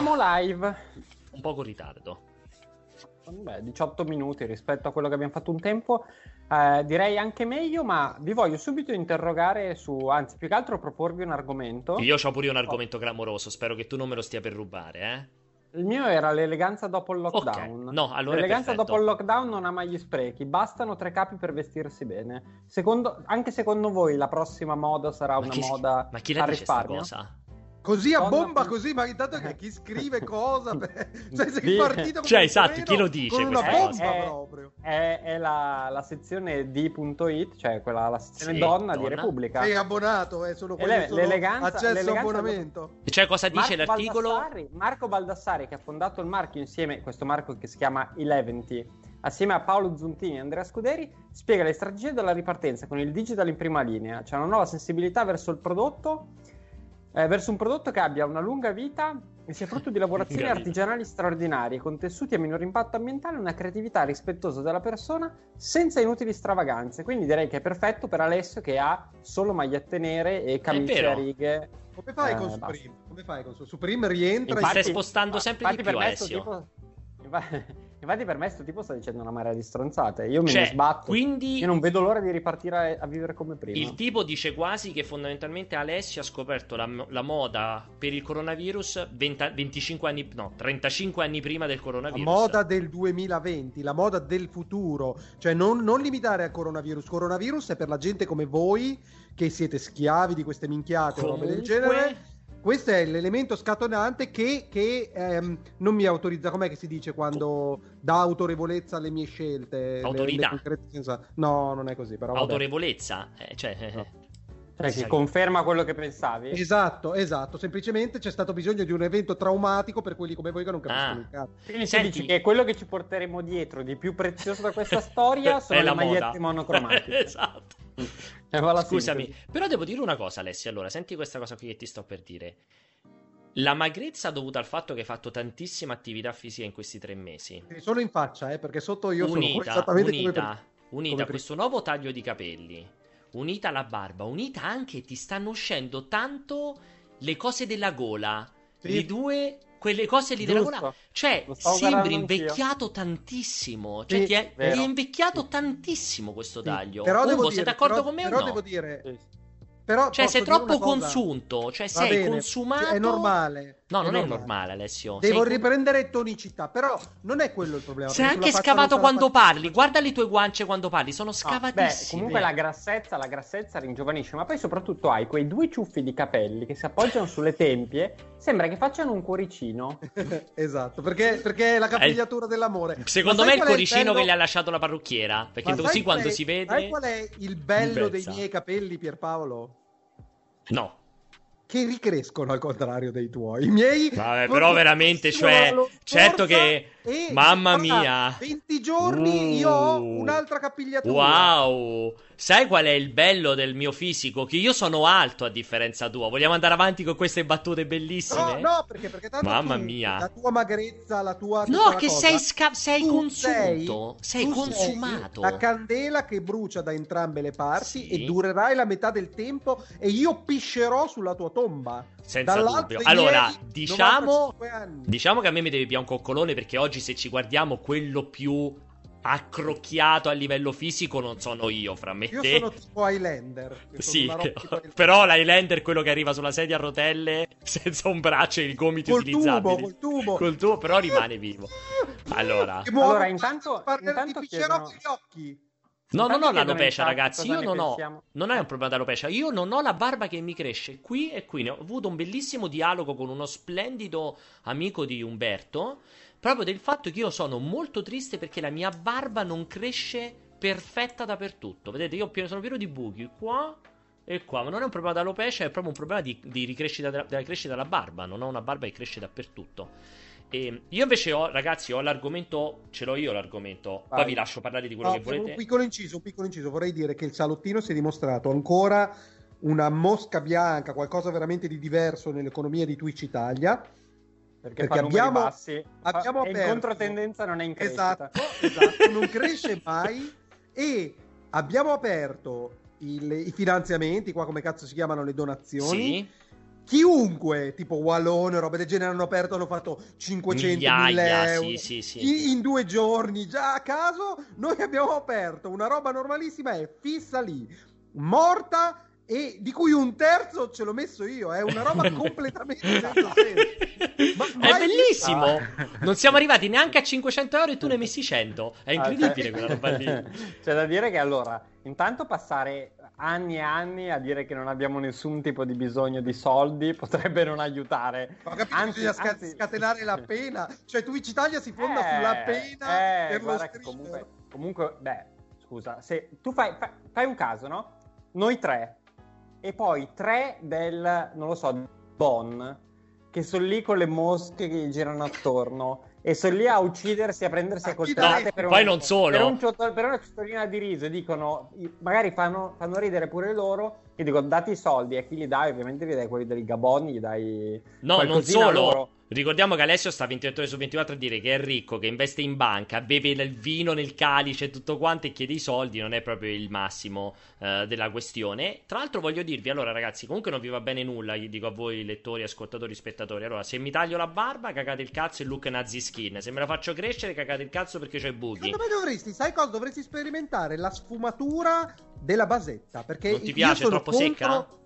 Siamo live. Un poco in ritardo. Beh, 18 minuti rispetto a quello che abbiamo fatto un tempo. Eh, direi anche meglio, ma vi voglio subito interrogare su, anzi, più che altro proporvi un argomento. Io ho pure un argomento clamoroso, spero che tu non me lo stia per rubare, eh. Il mio era l'eleganza dopo il lockdown. Okay. No, allora l'eleganza dopo il lockdown non ha mai gli sprechi. Bastano tre capi per vestirsi bene. Secondo, anche secondo voi la prossima moda sarà ma una chi, moda ma chi la a risparmio? cosa? Così a bomba, così, ma intanto che chi scrive cosa? cioè, sei Di- partito Cioè, esatto, treno chi lo dice Con una bomba? Eh, proprio. È, è la, la sezione d.it, cioè quella, la sezione Sì, donna, di donna. Repubblica. Sei abbonato, eh, sono quelli le- sono l'eleganza- accesso abbonamento. Cioè, cosa dice Marco l'articolo? Baldassari, Marco Baldassari, che ha fondato il marchio insieme, questo marchio che si chiama Eleventi, assieme a Paolo Zuntini e Andrea Scuderi, spiega le strategie della ripartenza con il digital in prima linea, cioè una nuova sensibilità verso il prodotto, eh, verso un prodotto che abbia una lunga vita e sia frutto di lavorazioni artigianali straordinarie, con tessuti a minor impatto ambientale e una creatività rispettosa della persona senza inutili stravaganze. Quindi direi che è perfetto per Alessio che ha solo magliette nere e camicie a righe. Come fai Eh, con basta. Supreme? Come fai con Su- Supreme rientra Infatti- in... stai spostando sempre di infatti più, per me sto Alessio. tipo- infatti per me sto tipo sta dicendo una marea di stronzate. Io me Cioè, ne sbatto. quindi Io non vedo l'ora di ripartire a, a vivere come prima. il tipo dice quasi che fondamentalmente Alessio ha scoperto la, la moda per il coronavirus 20 25 anni, no, 35 anni prima del La coronavirus. moda del 2020, la moda del futuro, cioè non, non limitare al coronavirus. Coronavirus è per la gente come voi che siete schiavi di queste minchiate o robe del Comunque- genere. Questo è l'elemento scatenante che, che, ehm, non mi autorizza, com'è che si dice quando dà autorevolezza alle mie scelte? le- Autorità. le senza- No, non è così, però. Autorevolezza, eh, cioè, eh, No. Cioè, che conferma quello che pensavi. Esatto, esatto. Semplicemente c'è stato bisogno di un evento traumatico per quelli come voi che non capiscono Ah. il cazzo. Quindi Senti- dici che quello che ci porteremo dietro di più prezioso da questa storia sono è le la magliette moda. monocromatiche. esatto. Eh, la Scusami, sintesi. però devo dire una cosa, Alessia. Allora, senti questa cosa qui che ti sto per dire. La magrezza dovuta al fatto che hai fatto tantissima attività fisica in questi tre mesi. Solo in faccia, eh, perché sotto io sono unita, esattamente come unita, prima. unita come questo nuovo taglio di capelli, unita alla barba, unita anche ti stanno uscendo tanto le cose della gola. Sì. Le due, quelle cose lì della gola. Cioè, sembri guardando anch'io. invecchiato tantissimo. Cioè, Sì, ti, è, ti è invecchiato tantissimo questo Sì, taglio. Però Ugo, dire, sei d'accordo però- con me o però no? devo dire, Sì. però Cioè, sei troppo consunto. Cioè, Va sei bene, consumato. È normale. No, non è normale, Alessio. Devo Sei- riprendere tonicità, però non è quello il problema. Sei anche faccia scavato quando faccio- parli. Guarda le tue guance quando parli, sono No, beh, scavatissime. comunque la grassezza, la grassezza ringiovanisce, ma poi soprattutto hai quei due ciuffi di capelli che si appoggiano sulle tempie, sembra che facciano un cuoricino. esatto, perché, perché è la capigliatura dell'amore. Secondo me sai il cuoricino bello- che gli ha lasciato la parrucchiera. Perché così quando è- si vede. Sai qual è il bello dei Diversa. miei capelli, Pierpaolo? No. Che ricrescono al contrario dei tuoi. I miei. Vabbè, però veramente, cioè, certo che- e mamma mia. 20 giorni io ho Uh. un'altra capigliatura. Wow! Sai qual è il bello del mio fisico? Che io sono alto a differenza tua. Vogliamo andare avanti con queste battute No, bellissime? no, perché, perché tanto Mamma tu, mia. la tua magrezza, la tua No, che cosa, sei, sca- sei tu consunto. Sei, tu consumato. la candela che brucia da entrambe le parti Sì. e durerai la metà del tempo e io piscerò sulla tua tomba. Senza Dall'alto dubbio. Allora, diciamo. 95 anni. Diciamo che a me mi devi piare un coccolone perché oggi se ci guardiamo quello più accrocchiato a livello fisico non sono io fra me e Io te. sono tipo Highlander. Io sono Sì, tipo Highlander. però l'Highlander è quello che arriva sulla sedia a rotelle senza un braccio e i gomiti Col tubo, utilizzabili. col tubo. Col tubo, però rimane vivo. Allora. Allora, intanto- intanto chiedono- gli occhi. No, non ho l'alopecia, chat ragazzi. Io non ho. pensiamo. Non è un problema d'alopecia. Io non ho la barba che mi cresce qui e qui. Ne ho avuto un bellissimo dialogo con uno splendido amico di Umberto. Proprio del fatto che io sono molto triste perché la mia barba non cresce perfetta dappertutto. Vedete, io sono pieno di buchi qua e qua. Ma non è un problema d'alopecia, è proprio un problema di, di ricrescita della, della crescita della barba. Non ho una barba che cresce dappertutto. E io invece ho, ragazzi, ho l'argomento. Ce l'ho io l'argomento. Poi Vai. vi lascio parlare di quello No, che volete. Un piccolo inciso, un piccolo inciso. Vorrei dire che il salottino si è dimostrato ancora una mosca bianca, qualcosa veramente di diverso nell'economia di Twitch Italia. Perché, Perché abbiamo- bassi. abbiamo Fa- è in aperto- controtendenza, non è in crescita. Esatto, esatto, non cresce mai e abbiamo aperto il- i finanziamenti, qua come cazzo si chiamano le donazioni, Sì. Chiunque, tipo Wallone, robe del genere, hanno aperto, hanno fatto 500 Migliaia, euro sì, sì, sì. In, in due giorni, già a caso, noi abbiamo aperto una roba normalissima, è fissa lì, morta e di cui un terzo ce l'ho messo io, è una roba completamente senza senso. Ma- È bellissimo! vista. Non siamo arrivati neanche a 500 euro e tu ne hai messi 100. È incredibile quella roba lì. C'è da dire che allora, intanto passare anni e anni a dire che non abbiamo nessun tipo di bisogno di soldi potrebbe non aiutare. Ho capito, Anzi- bisogna sca- anzi- scatenare la pena. Cioè, Twitch Italia si fonda Eh, sulla pena eh, per lo streamer. comunque, comunque, beh, scusa, se tu fai, fai, fai un caso, no? Noi tre e poi tre del, non lo so, Bon, che sono lì con le mosche che girano attorno e sono lì a uccidersi, a prendersi a coltellate per, Poi un- non solo. per, un ciotto- per una ciotolina di riso e dicono, magari fanno, fanno ridere pure loro e dico dati i soldi a chi li dai, ovviamente vi dai quelli del Gabon, gli dai No, non solo. loro. Ricordiamo che Alessio sta 28 ore su 24 a dire che è ricco, che investe in banca, beve il vino nel calice e tutto quanto e chiede i soldi, non è proprio il massimo eh, della questione. Tra l'altro voglio dirvi, allora ragazzi, comunque non vi va bene nulla, gli dico a voi lettori, ascoltatori, spettatori. Allora, se mi taglio la barba, cagate il cazzo e look nazi skin. Se me la faccio crescere, cagate il cazzo perché c'ho i buchi. Secondo me dovresti, sai cosa? Dovresti sperimentare la sfumatura della basetta. Perché Non ti piace? Troppo contro- secca?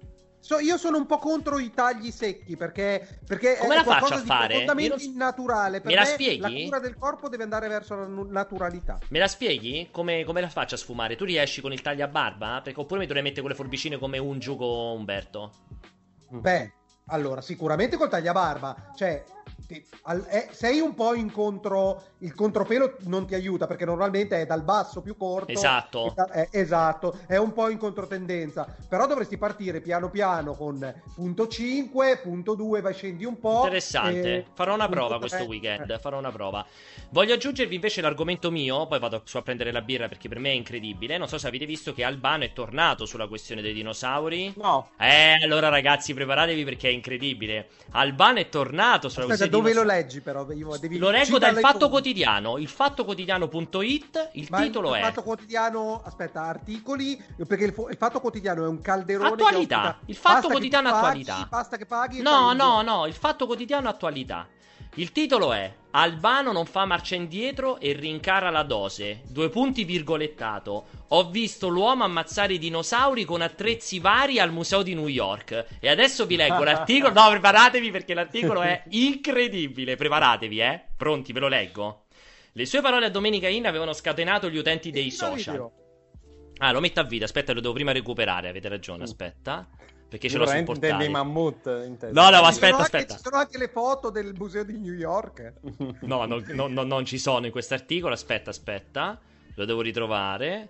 So- io sono un po' contro i tagli secchi perché, perché Come è la faccio a di fare? profondamente Io non- innaturale. Per Me la spieghi? La cura del corpo deve andare verso la naturalità. Me la spieghi? Come, come la faccio a sfumare? Tu riesci con il tagliabarba? Perché oppure mi dovrei mettere quelle forbicine come un giuco Umberto. Beh, allora, sicuramente col tagliabarba, cioè, ti- al- eh, sei un po' in contro, il contropelo non ti aiuta perché normalmente è dal basso più corto. Esatto. da- eh, esatto, è un po' in controtendenza, però dovresti partire piano piano con punto 5, punto 2, vai scendi un po'. Interessante. e Farò una prova tre- questo weekend. eh. Farò una prova. Voglio aggiungervi invece l'argomento mio. Poi vado su a prendere la birra perché per me è incredibile. Non so se avete visto che Albano è tornato sulla questione dei dinosauri. No, Eh, allora ragazzi, preparatevi perché è incredibile. Albano è tornato sulla Aspetta, questione dove lo leggi però? Devi- Lo leggo dal Fatto. Quotidiano. Il fattoquotidiano.it. Il Ma titolo il è Fatto Quotidiano, aspetta, articoli, perché il, fo- il Fatto Quotidiano è un calderone Attualità. ospita Il Fatto pasta che Quotidiano paghi, attualità. Pasta che paghi No, no, no, il fatto quotidiano attualità. Il titolo è Albano non fa marcia indietro e rincara la dose. Due punti virgolettato. Ho visto l'uomo ammazzare i dinosauri con attrezzi vari al museo di New York. E adesso vi leggo l'articolo. No, preparatevi perché l'articolo è incredibile. Preparatevi, eh. Pronti, ve lo leggo. Le sue parole a Domenica In avevano scatenato gli utenti dei social. video. Ah, lo metto a vita. Aspetta, lo devo prima recuperare. Avete ragione, aspetta. Perché ce l'ho sul veramente intendi portale. i mammut. No, no, ma aspetta, anche- aspetta. Ci sono anche le foto del museo di New York. No, no, no, no, non ci sono in questo articolo. Aspetta, aspetta. Lo devo ritrovare.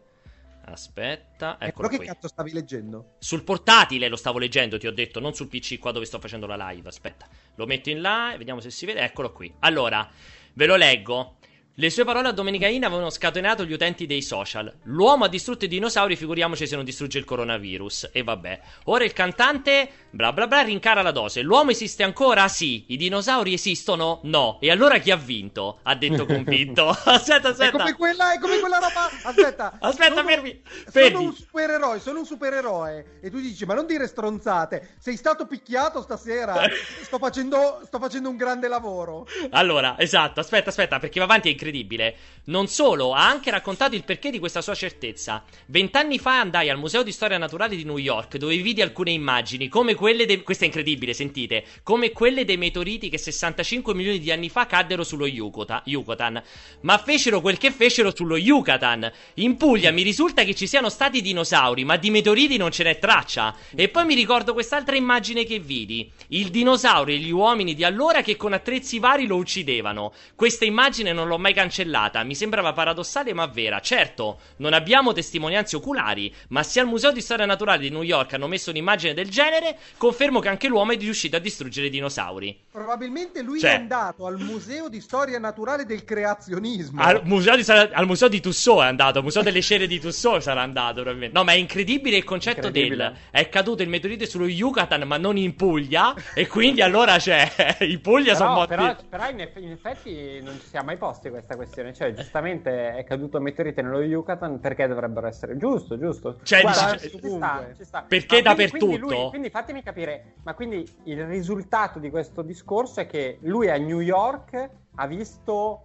Aspetta, Eh, eccolo però che qui. cazzo stavi leggendo? Sul portatile lo stavo leggendo, ti ho detto, non sul PC qua dove sto facendo la live. Aspetta, lo metto in là e vediamo se si vede. Eccolo qui. Allora, ve lo leggo. Le sue parole a Domenica In avevano scatenato gli utenti dei social. L'uomo ha distrutto i dinosauri, figuriamoci se non distrugge il coronavirus. E vabbè. Ora il cantante, bla bla bla, rincara la dose. L'uomo esiste ancora? Sì. I dinosauri esistono? No. E allora chi ha vinto? Ha detto convinto. aspetta, È aspetta. come quella, è come quella roba. Aspetta, Aspetta, sono- fermi, Sono un supereroe, sono un supereroe. E tu dici, ma non dire stronzate. Sei stato picchiato stasera. Sto facendo, sto facendo un grande lavoro. Allora, esatto, aspetta, aspetta, perché va avanti è incredibile. Non solo, ha anche raccontato il perché di questa sua certezza. Vent'anni fa andai al Museo di Storia Naturale di New York, dove vidi alcune immagini, come quelle dei... Questo è incredibile, sentite. Come quelle dei meteoriti che 65 milioni di anni fa caddero sullo Yucata- Yucatan. Ma fecero quel che fecero sullo Yucatan. In Puglia mi risulta che ci siano stati dinosauri, ma di meteoriti non ce n'è traccia. E poi mi ricordo quest'altra immagine che vidi. Il dinosauro e gli uomini di allora che con attrezzi vari lo uccidevano. Questa immagine non l'ho mai cancellata. Mi sembrava paradossale ma vera. Certo, non abbiamo testimonianze oculari, ma se al Museo di Storia Naturale di New York hanno messo un'immagine del genere, confermo che anche l'uomo è riuscito a distruggere i dinosauri. Probabilmente lui Cioè- è andato al museo di storia naturale del creazionismo. Al museo, di, al museo di Tussaud è andato, al museo delle scene di Tussaud sarà andato probabilmente. No, ma è incredibile il concetto Incredibile. del è caduto il meteorite sullo Yucatan, ma non in Puglia. e quindi allora c'è i Puglia sono Però, morti. però, però in, eff- in effetti non ci siamo mai posti questa questa questione. Cioè, giustamente è caduto un meteorite nello Yucatan, perché dovrebbero essere giusto, giusto? Cioè, Guarda, ci sta, ci sta. Perché Ma quindi- dappertutto? Quindi, lui- quindi fatemi capire, ma quindi il risultato di questo discorso è che lui a New York ha visto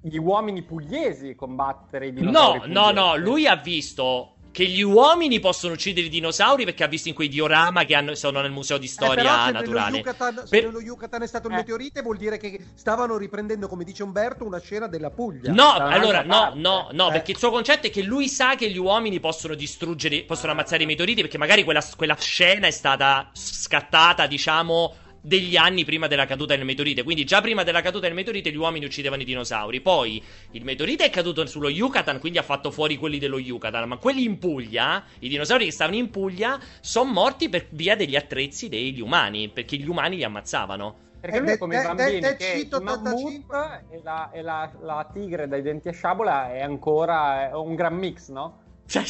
gli uomini pugliesi combattere i dinosauri No, no, no, pugliesi. lui ha visto che gli uomini possono uccidere i dinosauri perché ha visto in quei diorama che hanno- sono nel museo di Eh, storia se naturale. Yucatan, se Per- nello Yucatan è stato il Eh. meteorite, vuol dire che stavano riprendendo, come dice Umberto, una scena della Puglia. No, allora, no, parte. no, no, Eh. perché il suo concetto è che lui sa che gli uomini possono distruggere, possono ammazzare i meteoriti perché magari quella, quella scena è stata scattata, diciamo, degli anni prima della caduta del meteorite. Quindi già prima della caduta del meteorite gli uomini uccidevano i dinosauri. Poi il meteorite è caduto sullo Yucatan, quindi ha fatto fuori quelli dello Yucatan. Ma quelli in Puglia, i dinosauri che stavano in Puglia, sono morti per via degli attrezzi degli umani, perché gli umani li ammazzavano. Perché Eh, lui è de- come i de- bambini de- che cito il mammut 85. e, la, e la- la tigre dai denti a sciabola è ancora è un gran mix, no? Cioè,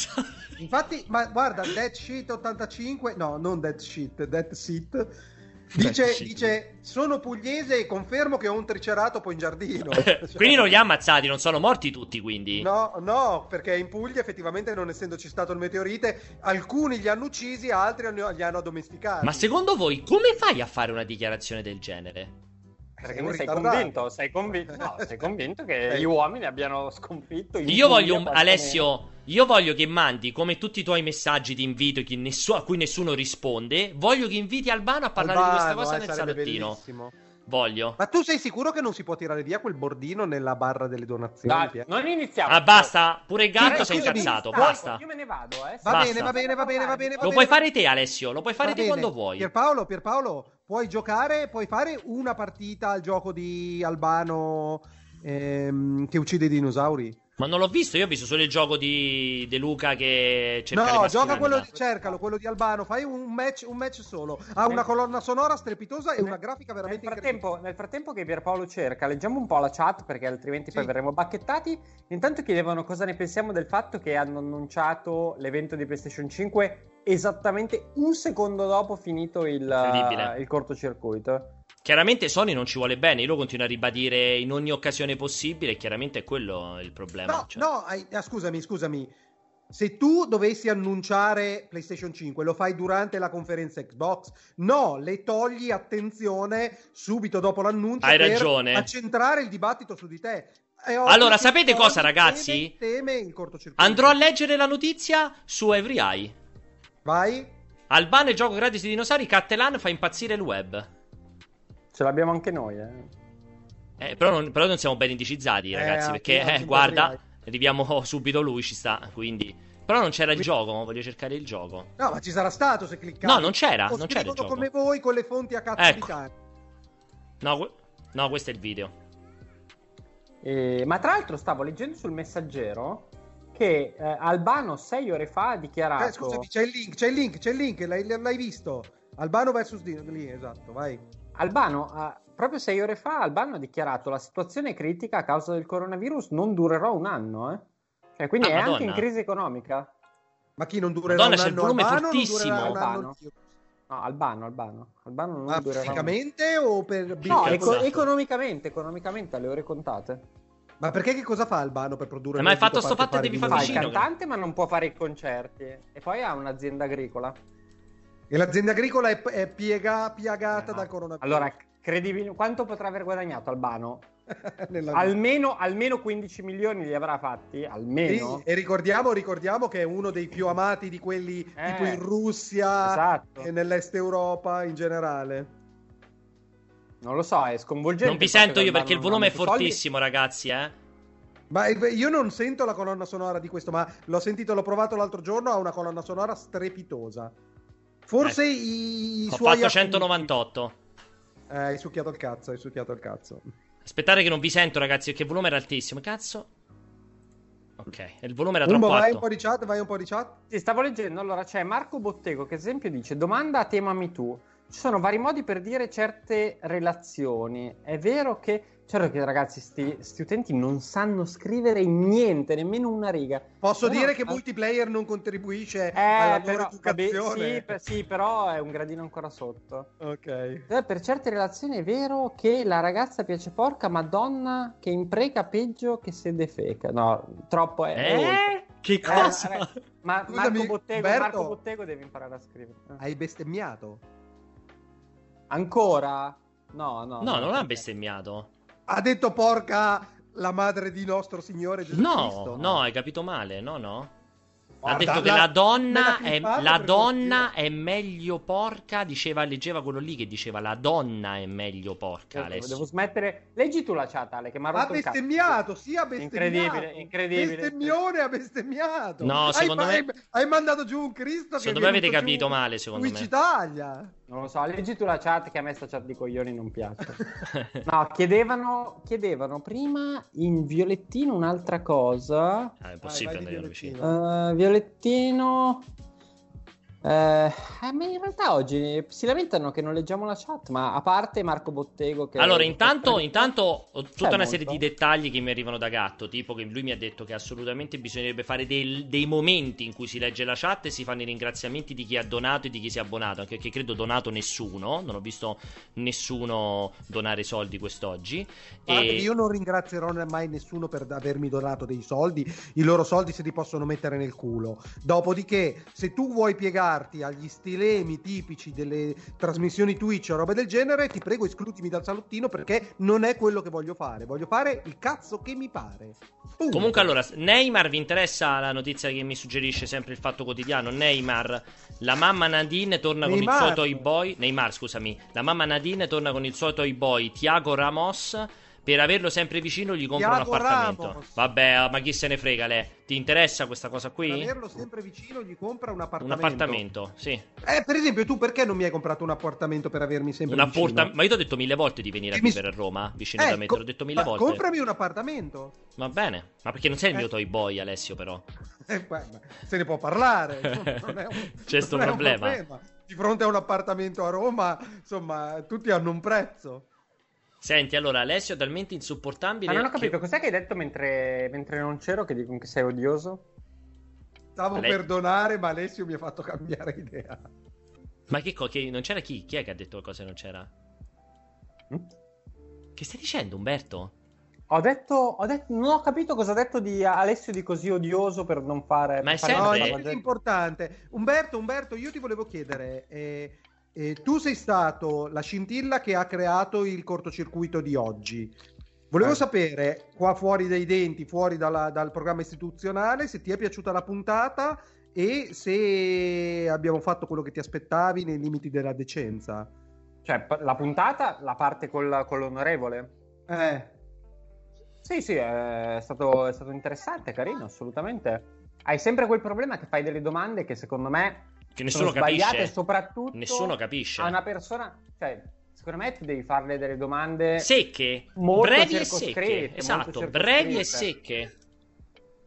Infatti, ma guarda, Dead Sheet 85, no, non Dead Sheet, Dead Seat. Dice, dice, sono pugliese e confermo che ho un triceratopo in giardino. quindi non li ha ammazzati, non sono morti tutti, quindi. No, no, perché in Puglia effettivamente non essendoci stato il meteorite, alcuni li hanno uccisi, altri li hanno addomesticati. Ma secondo voi come fai a fare una dichiarazione del genere? Perché sei ritardato. convinto, sei convinto, no, sei convinto che gli uomini abbiano sconfitto Io voglio. Alessio, io voglio che mandi come tutti i tuoi messaggi di invito che nessu- a cui nessuno risponde. Voglio che inviti Albano a parlare di questa Albano, cosa eh, nel salottino. bellissimo. Voglio. Ma tu sei sicuro che non si può tirare via quel bordino nella barra delle donazioni? Dai, non iniziamo. Ah, basta. Pure il gatto Sì, si è scusami, incazzato. Basta. Io me ne vado, eh. Va Basta. bene, va bene, va bene, va bene. va Lo bene. puoi fare te, Alessio. Lo puoi fare Va te bene. quando vuoi. Pierpaolo, Pierpaolo, puoi giocare, puoi fare una partita al gioco di Albano ehm, che uccide i dinosauri? Ma non l'ho visto. Io ho visto solo il gioco di De Luca che cerca no, gioca quello di, cercalo, quello di Albano, fai un match, un match solo. Ha una Nel- colonna sonora strepitosa e una Nel- grafica Nel veramente frattempo, nel frattempo che Pierpaolo cerca, leggiamo un po' la chat perché altrimenti poi Sì. verremo bacchettati. Intanto chiedevano cosa ne pensiamo del fatto che hanno annunciato l'evento di PlayStation 5 esattamente un secondo dopo finito il, il cortocircuito. Chiaramente Sony non ci vuole bene. Io lo continuo a ribadire in ogni occasione possibile. Chiaramente è quello il problema. No, cioè. no, hai- ah, scusami, scusami. Se tu dovessi annunciare PlayStation 5, lo fai durante la conferenza Xbox? No, le togli attenzione subito dopo l'annuncio Hai ragione. accentrare il dibattito su di te. Allora, sapete cosa, ragazzi? Teme, teme. Andrò a leggere la notizia su Every Eye. Vai. Albano e gioco gratis di dinosauri. Cattelan fa impazzire il web. Ce l'abbiamo anche noi, eh. Eh, però, non, però non siamo ben indicizzati, Eh, ragazzi. anche- Perché, eh, guarda, arriviamo subito lui. Ci sta. Quindi. Però non c'era il Quindi- gioco. Voglio cercare il gioco. No, ma ci sarà stato se cliccavi. No, non c'era, O non c'era il gioco. come voi con le fonti a cazzo di Ecco. cane. No, que- no, questo è il video. Eh, ma tra l'altro stavo leggendo sul messaggero che eh, Albano sei ore fa ha dichiarato... Eh, scusami, c'è il link, c'è il link, c'è il link, l'hai, l'hai visto? Albano versus Dino, lì, esatto, vai. Albano, ha- proprio sei ore fa, Albano ha dichiarato la situazione è critica a causa del coronavirus non durerà un anno, eh. Cioè, quindi Ah, è anche Madonna. in crisi economica. Ma chi non durerà Madonna, un c'è il anno volume Albano, non fortissimo. un anno Albano. No, Albano, Albano. Albano non Ma durerà un anno. fisicamente o per No, eco- economicamente, economicamente alle ore contate. Ma perché che cosa fa Albano per produrre ma hai fatto sto fatto e devi fare far Fa il vicino, cantante ma non può fare i concerti. E poi ha un'azienda agricola. E l'azienda agricola è, è piega- piagata Eh, no. dal coronavirus. Allora, credibil- quanto potrà aver guadagnato Albano? Almeno, almeno 15 milioni li avrà fatti, Sì, almeno. e ricordiamo, ricordiamo che è uno dei più amati di quelli Eh, tipo in Russia esatto. e nell'est Europa in generale. Non lo so, è sconvolgente. Non vi sento io perché il volume è molti soldi. fortissimo, ragazzi, eh. Ma eh, io non sento la colonna sonora di questo, ma l'ho sentito, l'ho provato l'altro giorno, ha una colonna sonora strepitosa. Forse i, i Ho suoi fatto appunti- 198. Eh, hai succhiato il cazzo, hai succhiato il cazzo. Aspettate che non vi sento, ragazzi, perché il volume era altissimo. Cazzo. Ok, il volume era Umbo, troppo vai un po' alto. di chat, vai un po' di chat. Sì, stavo leggendo. Allora c'è Marco Bottego che, ad esempio, dice: Domanda a tema MeToo. Ci sono vari modi per dire certe relazioni. È vero che Certo che ragazzi, sti, sti utenti non sanno scrivere niente, nemmeno una riga. Posso Però- dire che multiplayer non contribuisce Eh, alla loro però, vabbè, educazione? sì, per- sì, però è un gradino ancora sotto. Ok. Eh, Per certe relazioni è vero che la ragazza piace porca, ma donna che impreca peggio che se defeca. No, troppo è. Eh? Che Eh, cosa? ragazzi, ma Scusami, Marco Bottego, Umberto. Marco Bottego deve imparare a scrivere. Eh. Hai bestemmiato? Ancora? No, no. No, non ha bestemmiato. Ha detto porca la madre di nostro Signore Gesù No, Cristo? no, hai capito male. No, no. Ha Guarda, detto che la- la donna, è, la donna è meglio porca. Diceva, leggeva quello lì che diceva la donna è meglio porca. Devo, Alessio. devo smettere. Leggi tu la chat, Ale, che mi ha Ha rotto cazzo. bestemmiato, sì, ha bestemmiato. Incredibile, incredibile. Bestemmione ha bestemmiato. No, Hai- secondo me- hai, hai mandato giù un Cristo Secondo me avete capito male, secondo Twitch me. Italia. Non lo so, leggi tu la chat che a me sta chat di coglioni non piace. No, chiedevano, chiedevano prima in Violettino un'altra cosa. Ah, è impossibile Vai, vai andare di vicino. Eh, Violettino. Eh, eh, ma in realtà oggi si lamentano che non leggiamo la chat, ma a parte Marco Bottego che... Allora, intanto, intanto ho tutta una serie di molto. dettagli che mi arrivano da gatto. Tipo che lui mi ha detto che assolutamente bisognerebbe fare del- dei momenti in cui si legge la chat e si fanno i ringraziamenti di chi ha donato e di chi si è abbonato. Anche perché credo donato nessuno. Non ho visto nessuno donare soldi quest'oggi. Guarda E- io non ringrazierò mai nessuno per avermi donato dei soldi, i loro soldi se li possono mettere nel culo. Dopodiché, se tu vuoi piegarti agli stilemi tipici delle trasmissioni Twitch o robe del genere, ti prego escludimi dal salottino perché non è quello che voglio fare. Voglio fare il cazzo che mi pare. Punto. Comunque, allora, Neymar, vi interessa la notizia che mi suggerisce sempre il Fatto Quotidiano? Neymar, la mamma Nadine torna con il Neymar. suo toy boy. Neymar, scusami. La mamma Nadine torna con il suo toy boy Tiago Ramos. Per averlo sempre vicino gli compra Tiago un appartamento. Ramos. Vabbè, ma chi se ne frega, lei? Ti interessa questa cosa Per qui? averlo sempre vicino gli compra un Un appartamento. appartamento, sì. Eh, per esempio, tu perché non mi hai comprato un appartamento per avermi sempre Un vicino? apporta- Ma io ti ho detto mille volte di venire a mi- vivere a Roma, vicino Eh, da me. Te co- l'ho detto mille ma volte. Comprami un appartamento. Va bene. Ma perché non sei il mio Eh. toy boy, Alessio, però? Eh, beh, se ne può parlare. non è un- C'è sto non è un problema. Di fronte a un appartamento a Roma, insomma, tutti hanno un prezzo. Senti, allora, Alessio è talmente insopportabile. Ma non ho che- capito, cos'è che hai detto mentre, mentre non c'ero che che sei odioso? Stavo Ma lei- per donare, ma Alessio mi ha fatto cambiare idea. Ma che, co- che non c'era chi? Chi è che ha detto cosa non c'era? Mm? Che stai dicendo, Umberto? Ho detto, ho detto, non ho capito cosa ha detto di Alessio di così odioso per non fare... Ma è fare sempre- No, è cosa importante. Umberto, Umberto, io ti volevo chiedere, eh, eh, tu sei stato la scintilla che ha creato il cortocircuito di oggi. Volevo Eh. sapere, qua fuori dai denti, fuori dalla- dal programma istituzionale, se ti è piaciuta la puntata e se abbiamo fatto quello che ti aspettavi nei limiti della decenza. Cioè, la puntata, la parte col- con l'onorevole? Eh, Sì, sì, è stato, è stato interessante, carino, assolutamente. Hai sempre quel problema che fai delle domande che secondo me Che nessuno sono sbagliate, capisce. soprattutto Nessuno capisce. a una persona... Cioè, secondo me tu devi farle delle domande... Secche, Molto brevi e circoscritte, secche. Esatto, brevi e secche.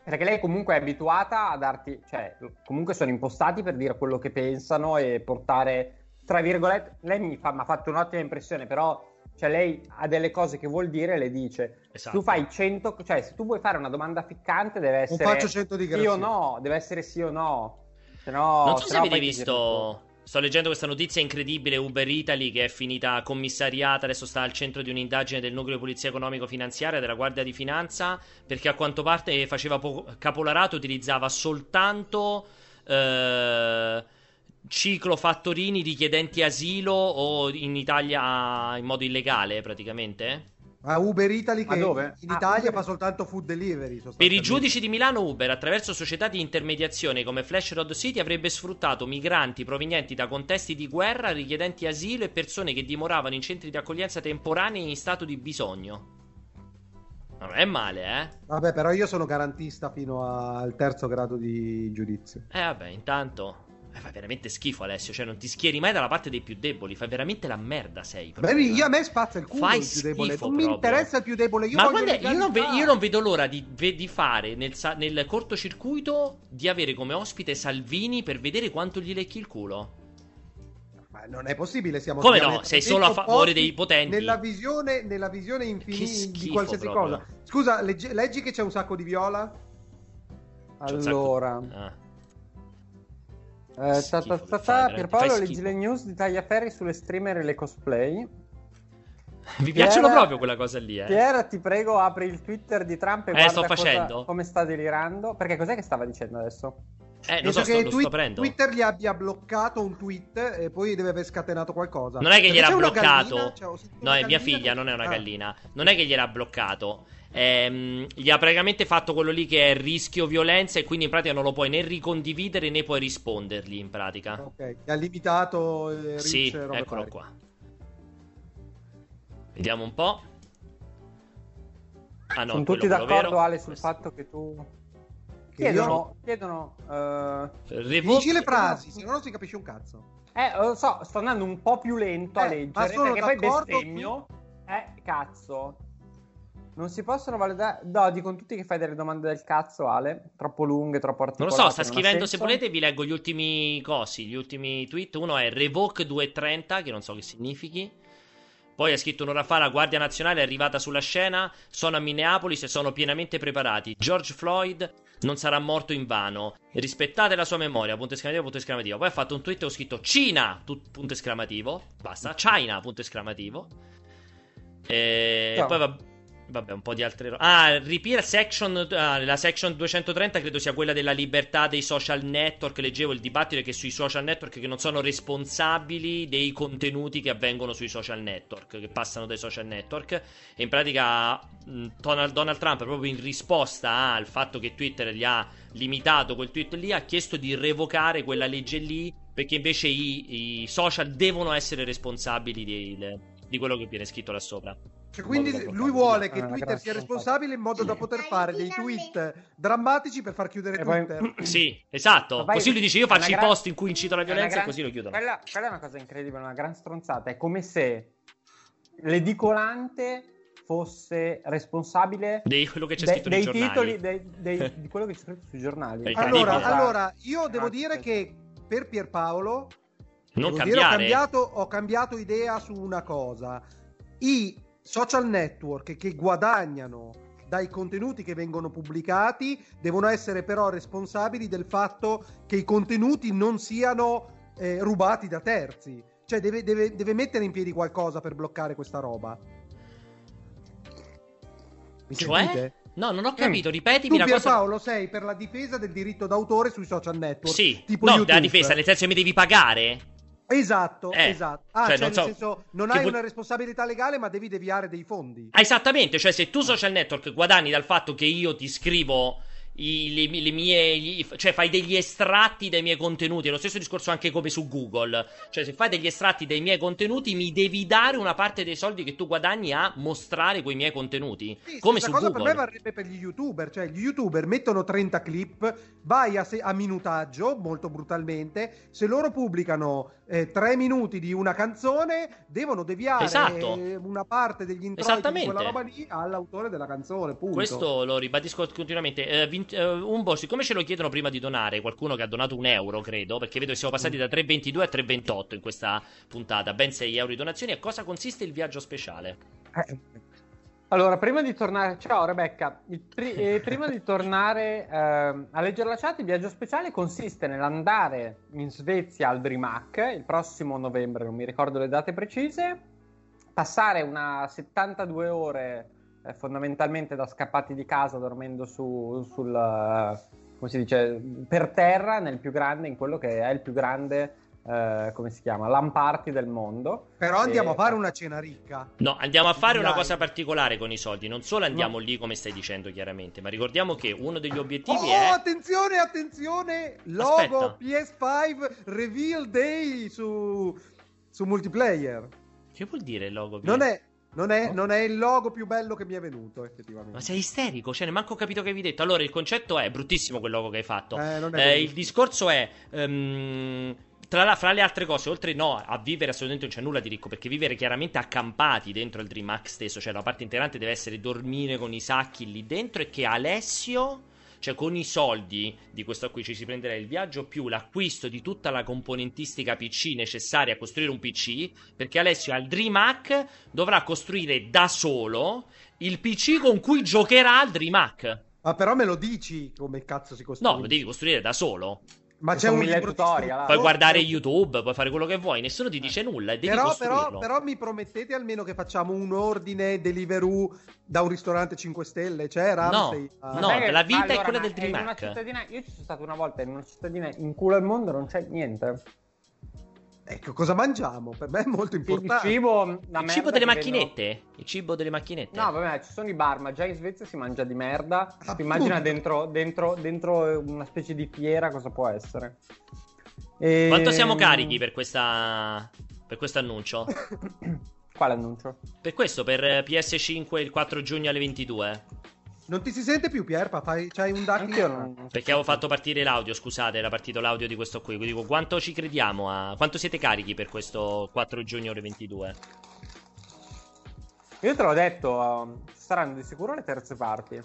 Perché lei comunque è abituata a darti, cioè, comunque sono impostati per dire quello che pensano e portare, tra virgolette, lei mi fa- ha fatto un'ottima impressione, però, cioè, lei ha delle cose che vuol dire e le dice. Esatto. Tu fai 100, cioè, se tu vuoi fare una domanda ficcante deve non essere faccio 100 di sì grazie. o no, deve essere sì o no. No, non so se avete visto. Sto leggendo questa notizia incredibile Uber Italy che è finita commissariata, adesso sta al centro di un'indagine del nucleo polizia economico-finanziaria della Guardia di Finanza perché a quanto pare faceva poco capolarato, utilizzava soltanto eh, ciclofattorini richiedenti asilo o in Italia in modo illegale praticamente. A Uber Italy che dove? in Ah, Italia Uber- fa soltanto food delivery. Per i giudici di Milano Uber, attraverso società di intermediazione come Flash Road City, avrebbe sfruttato migranti provenienti da contesti di guerra, richiedenti asilo e persone che dimoravano in centri di accoglienza temporanei in stato di bisogno. Non è male, eh? Vabbè, però io sono garantista fino al terzo grado di giudizio. Eh vabbè, intanto... Eh, fa veramente schifo Alessio, cioè non ti schieri mai dalla parte dei più deboli, fai veramente la merda sei. Beh, proprio, io a me spazza il culo Fai il più debole. Non mi proprio. interessa il più debole. Io Ma voglio guarda, io non, ve- io non vedo l'ora di, di fare nel, nel cortocircuito di avere come ospite Salvini per vedere quanto gli lecchi il culo. Ma non è possibile, siamo Come no? Sei solo a favore dei potenti. Nella visione, nella visione infinita di qualsiasi proprio. cosa. Scusa, leggi, leggi, che c'è un sacco di viola? Allora. Ah. Eh, ta, ta, ta, ta, Pierpaolo leggi le news di Tagliaferri sulle streamer e le cosplay. Mi piacciono proprio quella cosa lì. Eh. Piera, ti prego, apri il Twitter di Trump e eh, guarda sto facendo. Cosa, come sta delirando. Perché cos'è che stava dicendo adesso? Eh, non so, sto, lo sto prendo. Twitter gli abbia bloccato un tweet e poi deve aver scatenato qualcosa. Non è che gliel'ha bloccato. Cioè, no, è mia figlia, non è una ah. gallina. Non è che gliel'ha bloccato. Ehm, gli ha praticamente fatto quello lì che è rischio violenza e quindi in pratica non lo puoi né ricondividere né puoi rispondergli in pratica. Ok, ha limitato il reach, Sì, eccolo pari. qua. Vediamo un po'. Ah, no, Sono tutti d'accordo, vero. Ale, sul Questo. fatto che tu chiedono, chiedono uh... Dici le frasi, se no non si capisce un cazzo. Eh, lo so, sto andando un po' più lento eh, a leggere perché poi bestemmio. Tu... Eh, cazzo. Non si possono validare. No, dicono tutti che fai delle domande del cazzo, Ale. Troppo lunghe, troppo articolate. Non lo so, sta scrivendo. Se volete, vi leggo gli ultimi cosi, gli ultimi tweet. Uno è Revoke230, che non so che significhi. Poi ha scritto un'ora fa: La Guardia Nazionale è arrivata sulla scena. Sono a Minneapolis e sono pienamente preparati. George Floyd non sarà morto in vano. Rispettate la sua memoria. Punto esclamativo, punto esclamativo. Poi ha fatto un tweet e ho scritto Cina, punto esclamativo. Basta. China, punto esclamativo. E no. poi va. Vabbè, un po' di altre robe. Ah, repeal section. Ah, la section 230 credo sia quella della libertà dei social network. Leggevo il dibattito che sui social network che non sono responsabili dei contenuti che avvengono sui social network, che passano dai social network. E in pratica Donald, Donald Trump, proprio in risposta al fatto che Twitter gli ha limitato quel tweet lì, ha chiesto di revocare quella legge lì. Perché invece i, i social devono essere responsabili di, di quello che viene scritto là sopra. Cioè, quindi lui vuole che Twitter sia responsabile in modo da poter fare dei tweet drammatici per far chiudere Twitter. Sì, esatto. Così lui dice: Io faccio i gran... post in cui incito la violenza gran... e così lo chiudono. Quella, quella, è una cosa incredibile, una gran stronzata. È come se l'edicolante fosse responsabile di quello che c'è scritto de- dei titoli dei, dei, di quello che c'è scritto sui giornali. Allora, allora, io devo dire che per Pierpaolo non cambiare. Dire, ho, cambiato, ho cambiato idea su una cosa. I social network che guadagnano dai contenuti che vengono pubblicati devono essere però responsabili del fatto che i contenuti non siano eh, rubati da terzi. Cioè deve, deve, deve, mettere in piedi qualcosa per bloccare questa roba. Mi cioè? Sentite? No, non ho capito, mm. ripetimi tu, la cosa. Paolo, sei per la difesa del diritto d'autore sui social network. Sì, tipo no, YouTube. la difesa, nel senso che mi devi pagare. Esatto, eh, esatto. Ah, cioè, cioè nel so, senso, non hai pu- una responsabilità legale, ma devi deviare dei fondi. Ah, esattamente, cioè se tu social network guadagni dal fatto che io ti scrivo i, le, le, mie, gli, cioè fai degli estratti dai miei contenuti. È lo stesso discorso anche come su Google. Cioè, se fai degli estratti dai miei contenuti, mi devi dare una parte dei soldi che tu guadagni a mostrare quei miei contenuti. Sì, come su cosa Google. per me varrebbe per gli youtuber. Cioè, gli youtuber mettono 30 clip, vai a, se- a minutaggio, molto brutalmente. Se loro pubblicano eh, 3 minuti di una canzone, devono deviare esatto. una parte degli introiti di quella roba lì all'autore della canzone. Punto. Questo lo ribadisco continuamente. Eh, uh, un po', siccome ce lo chiedono prima di donare, qualcuno che ha donato un euro, credo, perché vedo che siamo passati da 3,22 a 3,28 in questa puntata, ben 6 euro di donazioni. A cosa consiste il viaggio speciale? Eh. Allora, prima di tornare, ciao Rebecca, pri- eh, prima di tornare eh, a leggere la chat, il viaggio speciale consiste nell'andare in Svezia al DreamHack il prossimo novembre, non mi ricordo le date precise, passare una 72 ore eh, fondamentalmente da scappati di casa dormendo su, sul, come si dice, per terra nel più grande, in quello che è il più grande, eh, come si chiama, lamparty del mondo. Però andiamo e... a fare una cena ricca. No, andiamo a fare Dai. una cosa particolare con i soldi, non solo andiamo no. lì come stai dicendo chiaramente, ma ricordiamo che uno degli obiettivi oh, è... attenzione, attenzione, logo Aspetta. PS5 Reveal Day su, su multiplayer. Che vuol dire logo? PS? Non è, non è, non è, il logo più bello che mi è venuto, effettivamente. Ma sei isterico, cioè, ne manco capito che avevi detto. Allora, il concetto è bruttissimo quel logo che hai fatto. Eh, eh, il discorso è. Um, tra la, fra le altre cose, oltre no, a vivere assolutamente non c'è nulla di ricco, perché vivere chiaramente accampati dentro il DreamHack stesso, cioè la parte integrante deve essere dormire con i sacchi lì dentro e che Alessio Cioè, con i soldi di questo qui ci si prenderà il viaggio più l'acquisto di tutta la componentistica PC necessaria a costruire un PC. Perché Alessio al DreamHack dovrà costruire da solo il PC con cui giocherà al DreamHack. Ma però me lo dici come cazzo si costruisce? No, lo devi costruire da solo. Ma c'è un mille tutorial. Puoi guardare YouTube, puoi fare quello che vuoi, nessuno ti dice nulla e devi Però, però, però mi promettete almeno che facciamo un ordine Deliveroo da un ristorante 5 stelle? C'è Ramsey? No. Sai che- la vita ma è quella ma del cittadina- Io ci sono stato una volta in una cittadina in culo al mondo, non c'è niente. Ecco, cosa mangiamo? Per me è molto Il importante. cibo, la Il merda cibo delle macchinette? Il cibo delle macchinette? vendono- No, vabbè, ci sono i bar, ma già in Svezia si mangia di merda. Ti immagina dentro, dentro, dentro una specie di fiera cosa può essere. E- Quanto siamo carichi per questa per questo annuncio? Quale annuncio? Per questo, per eh, PS5 il 4 giugno alle 22. Non ti si sente più, Pierpa? Fai, c'hai un Anch'io non... Perché avevo fatto partire l'audio, scusate, era partito l'audio di questo qui. Quindi dico, quanto ci crediamo a... Quanto siete carichi per questo 4 giugno alle 22? Io te l'ho detto, uh, saranno di sicuro le terze parti.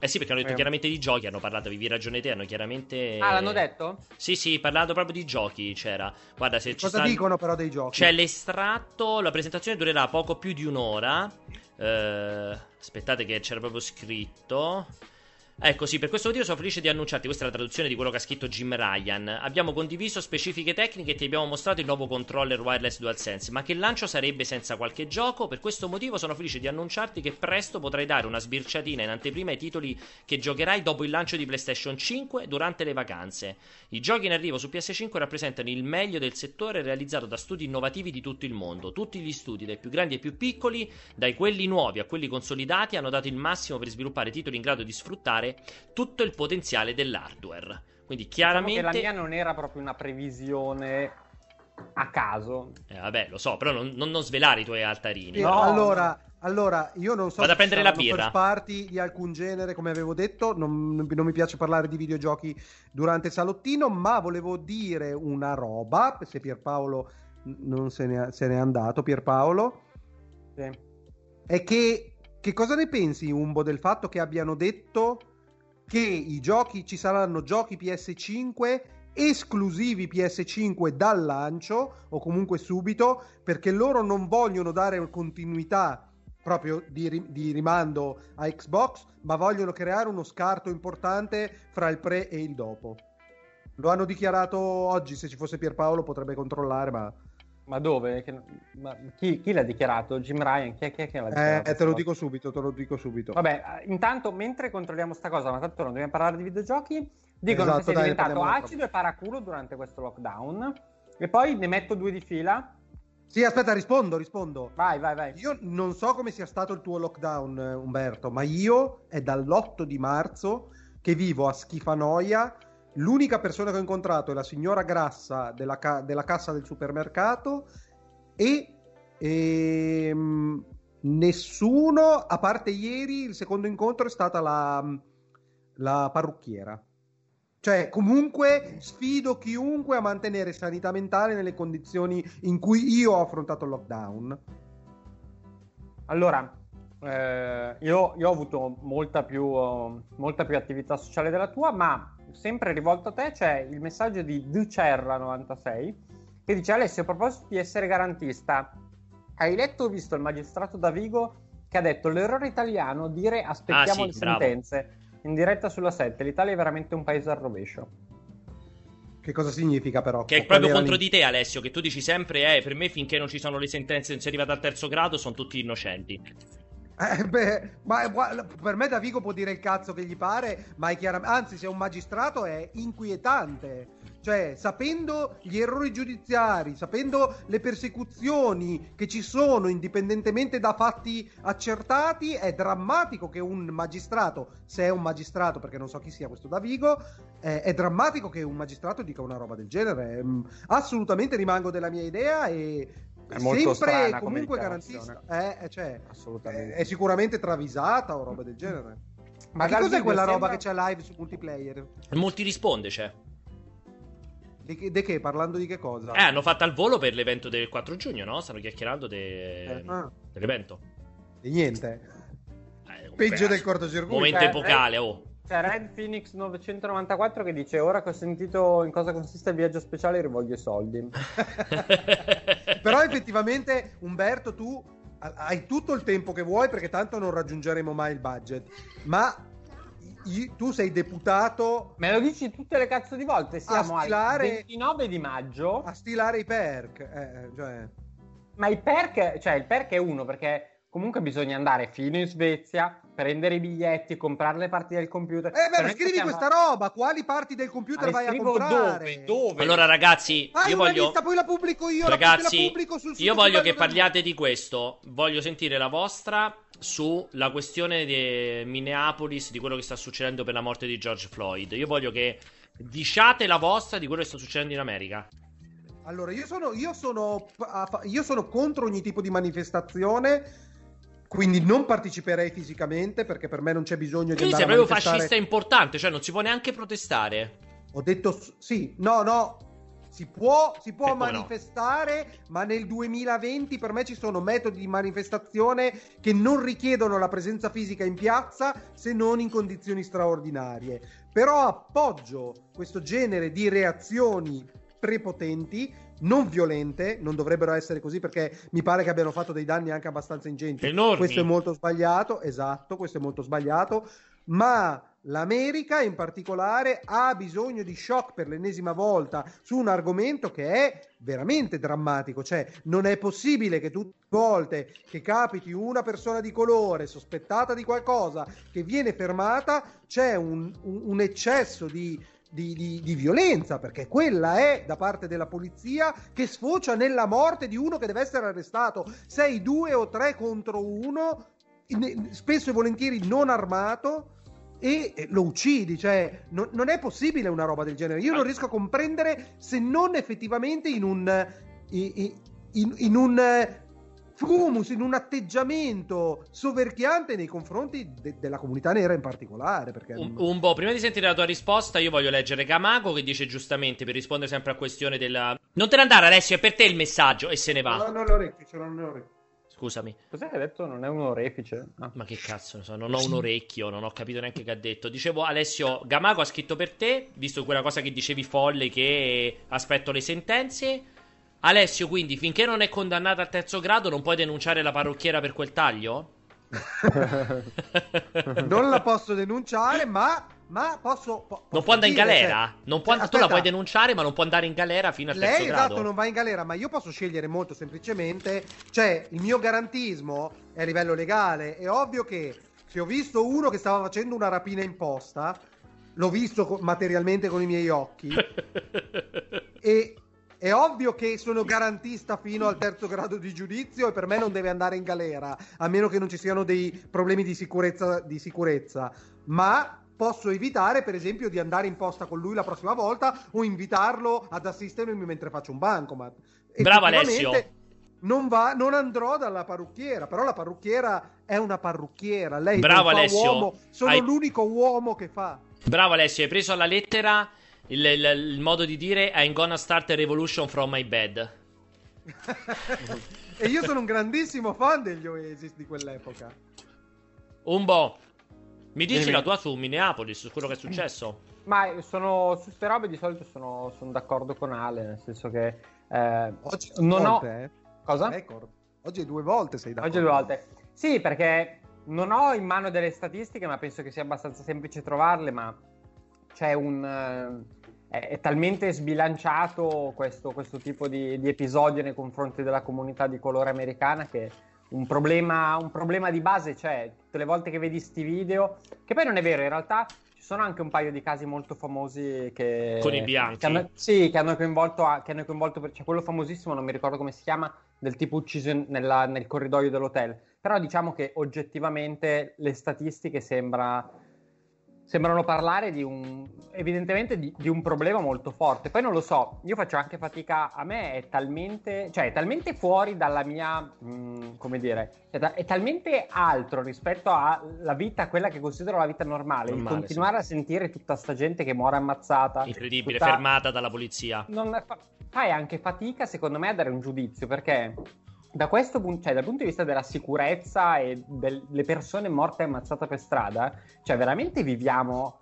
Eh sì, perché hanno detto Eh. chiaramente di giochi, hanno parlato, avevi ragione te, hanno chiaramente... Ah, l'hanno detto? Sì, sì, parlato proprio di giochi, c'era. Guarda, se ci Cosa stanno- dicono però dei giochi? C'è l'estratto, la presentazione durerà poco più di un'ora. Eh, aspettate che c'era proprio scritto. Ecco, sì, per questo motivo sono felice di annunciarti, questa è la traduzione di quello che ha scritto Jim Ryan. Abbiamo condiviso specifiche tecniche e ti abbiamo mostrato il nuovo controller wireless DualSense, ma che lancio sarebbe senza qualche gioco? Per questo motivo sono felice di annunciarti che presto potrai dare una sbirciatina in anteprima ai titoli che giocherai dopo il lancio di PlayStation 5 durante le vacanze. I giochi in arrivo su PS5 rappresentano il meglio del settore realizzato da studi innovativi di tutto il mondo. Tutti gli studi, dai più grandi ai più piccoli, dai quelli nuovi a quelli consolidati, hanno dato il massimo per sviluppare titoli in grado di sfruttare tutto il potenziale dell'hardware. Quindi Diciamo chiaramente... che la mia non era proprio una previsione a caso. Eh, vabbè, lo so, però non, non- non svelare i tuoi altarini. Eh, No. allora, allora, io non so Vado a se prendere la birra. first party di alcun genere, come avevo detto, non, non mi piace parlare di videogiochi durante il salottino, ma volevo dire una roba, se Pierpaolo non se ne, se n'è andato, Pierpaolo, Sì. è che che cosa ne pensi, Umbo, del fatto che abbiano detto che i giochi ci saranno giochi PS5 esclusivi PS5 dal lancio o comunque subito perché loro non vogliono dare continuità proprio di, di rimando a Xbox ma vogliono creare uno scarto importante fra il pre e il dopo. Lo hanno dichiarato oggi se ci fosse Pierpaolo potrebbe controllare ma Ma dove? Che- ma chi, chi l'ha dichiarato? Jim Ryan? Chi è, chi è che l'ha eh, dichiarato? te lo dico subito te lo dico subito Vabbè, eh, intanto mentre controlliamo sta cosa, ma tanto non dobbiamo parlare di videogiochi, dicono Esatto, che sei dai, diventato acido e paraculo durante questo lockdown. E poi ne metto due di fila. sì aspetta rispondo rispondo Vai, vai, vai. Io non so come sia stato il tuo lockdown, eh, Umberto, ma io è dall'8 di marzo che vivo a Schifanoia. L'unica persona che ho incontrato è la signora Grassa della, ca- della cassa del supermercato e ehm, nessuno, a parte ieri, il secondo incontro è stata la, la parrucchiera. Cioè, comunque sfido chiunque a mantenere sanità mentale nelle condizioni in cui io ho affrontato il lockdown. Allora, eh, io, io ho avuto molta più, molta più attività sociale della tua, ma sempre rivolto a te c'è il messaggio di Ducerra96 che dice Alessio, a proposito di essere garantista, hai letto o visto il magistrato da Vigo che ha detto l'errore italiano dire aspettiamo Ah, sì, le bravo. sentenze in diretta sulla 7, l'Italia è veramente un paese al rovescio. Che cosa significa però? Che è proprio contro di te, Alessio, che tu dici sempre, eh, per me finché non ci sono le sentenze, non si è arrivato al terzo grado, sono tutti innocenti. Eh, beh, ma per me Davigo può dire il cazzo che gli pare, ma è chiaramente, anzi, se è un magistrato è inquietante. Cioè, sapendo gli errori giudiziari, sapendo le persecuzioni che ci sono indipendentemente da fatti accertati, è drammatico che un magistrato, se è un magistrato, perché non so chi sia questo Davigo, eh, è drammatico che un magistrato dica una roba del genere. Mm, assolutamente rimango della mia idea e È molto sempre strana e come comunque garantista. Eh, eh, cioè, Assolutamente. è sicuramente travisata o roba del genere. Ma, che dal cos'è quella roba sembra- che c'è live su multiplayer? Molti risponde, c'è. Di che, di che? Parlando di che cosa? Eh, hanno fatto al volo per l'evento del 4 giugno, no? Stanno chiacchierando de- Ah, dell'evento. di niente. Eh, Peggio eh, del cortocircuito. Momento Eh, epocale, oh. C'è Red Phoenix 994 che dice: Ora che ho sentito in cosa consiste il viaggio speciale, rivoglio i soldi. Però effettivamente, Umberto, tu hai tutto il tempo che vuoi perché tanto non raggiungeremo mai il budget. Ma i- tu sei deputato Me lo dici tutte le cazzo di volte. Siamo A stilare- al 29 di maggio. a stilare i perk. Eh, cioè... Ma il perk, cioè il perk è uno perché comunque bisogna andare fino in Svezia, prendere i biglietti, comprare le parti del computer. Eh, Cioè, beh, non ma è che scrivi siamo- questa roba. Quali parti del computer vai a comprare? Dove? Dove? Allora, ragazzi, Hai io una voglio. lista, poi la pubblico io. Ragazzi, la pubblico sul sito io voglio che parliate di questo. Voglio sentire la vostra sulla questione di Minneapolis, di quello che sta succedendo per la morte di George Floyd. Io voglio che diciate la vostra di quello che sta succedendo in America. Allora, io sono, io sono, io sono contro ogni tipo di manifestazione, quindi non parteciperei fisicamente perché per me non c'è bisogno di Quindi andare sei a proprio manifestare. fascista importante, cioè non si può neanche protestare. Ho detto sì, no, no. Si può, si può Eh, come no? manifestare, ma nel 2020 per me ci sono metodi di manifestazione che non richiedono la presenza fisica in piazza se non in condizioni straordinarie. Però appoggio questo genere di reazioni prepotenti, non violente, non dovrebbero essere così perché mi pare che abbiano fatto dei danni anche abbastanza ingenti. Enormi. Questo è molto sbagliato, esatto, questo è molto sbagliato, ma l'America in particolare ha bisogno di shock per l'ennesima volta su un argomento che è veramente drammatico, cioè non è possibile che tutte le volte che capiti una persona di colore sospettata di qualcosa che viene fermata c'è un, un- un eccesso di, di- di- di violenza, perché quella è da parte della polizia che sfocia nella morte di uno che deve essere arrestato. Sei due o tre contro uno, spesso e volentieri non armato. E lo uccidi, cioè non, non è possibile una roba del genere. Io non riesco a comprendere se non effettivamente in un in, in- in un fumus, in un atteggiamento soverchiante nei confronti de- della comunità nera in particolare. Perché Un, un po', prima di sentire la tua risposta, io voglio leggere Gamago che dice giustamente per rispondere sempre a questione della. Non te ne andare, Alessio, è per te il messaggio e se ne va. Non ho le orecchie, ce l'ho le orecchie. Scusami. Cos'è che hai detto? Non è un orefice? Ah. Ma che cazzo ne so, non ho un orecchio, non ho capito neanche che ha detto. Dicevo, Alessio, Gamago ha scritto per te, visto quella cosa che dicevi folle che aspetto le sentenze. Alessio, quindi, finché non è condannato al terzo grado, non puoi denunciare la parrucchiera per quel taglio? non la posso denunciare, ma, ma posso. po- Non posso può andare in galera? cioè- Non può- cioè, tu la aspetta, puoi denunciare, ma non può andare in galera fino al terzo Lei grado. esatto non va in galera, ma io posso scegliere molto semplicemente, cioè il mio garantismo è a livello legale. È ovvio che se ho visto uno che stava facendo una rapina imposta, l'ho visto materialmente con i miei occhi e è ovvio che sono garantista fino al terzo grado di giudizio e per me non deve andare in galera, a meno che non ci siano dei problemi di sicurezza, di sicurezza. ma posso evitare per esempio di andare in posta con lui la prossima volta o invitarlo ad assistermi mentre faccio un bancomat. Bravo, Alessio. Non, va, non andrò dalla parrucchiera, però la parrucchiera è una parrucchiera. Lei Bravo, fa Alessio. uomo, sono Hai- l'unico uomo che fa. Bravo Alessio, hai preso alla lettera il, il- il modo di dire I'm gonna start a revolution from my bed. e io sono un grandissimo fan degli Oasis di quell'epoca. Umbo, mi dici Dimmi. la tua su Minneapolis, su quello che è successo? Ma sono su ste robe di solito sono, sono d'accordo con Ale, nel senso che eh, Oggi non due ho volte, eh. cosa? Record. Oggi due volte sei d'accordo. Oggi due volte. Sì, perché non ho in mano delle statistiche, ma penso che sia abbastanza semplice trovarle, ma c'è un... eh, è, è talmente sbilanciato questo, questo tipo di, di episodio nei confronti della comunità di colore americana che un problema, un problema di base c'è. Tutte le volte che vedi sti video, che poi non è vero, in realtà ci sono anche un paio di casi molto famosi che... Con i bianchi. che hanno- sì, che hanno coinvolto, che hanno coinvolto c'è quello famosissimo, non mi ricordo come si chiama, del tipo ucciso nella- nel corridoio dell'hotel. Però diciamo che oggettivamente le statistiche sembra- sembrano parlare di un, evidentemente di, di un problema molto forte. Poi non lo so, io faccio anche fatica, a me è talmente, cioè è talmente fuori dalla mia, mh, come dire, è, ta- è talmente altro rispetto alla vita, quella che considero la vita normale, Normale, di continuare a sentire tutta sta gente che muore ammazzata. Incredibile, tutta- fermata dalla polizia. non fa- fai anche fatica, secondo me, a dare un giudizio perché da questo punto, cioè dal punto di vista della sicurezza e delle persone morte e ammazzate per strada, cioè veramente viviamo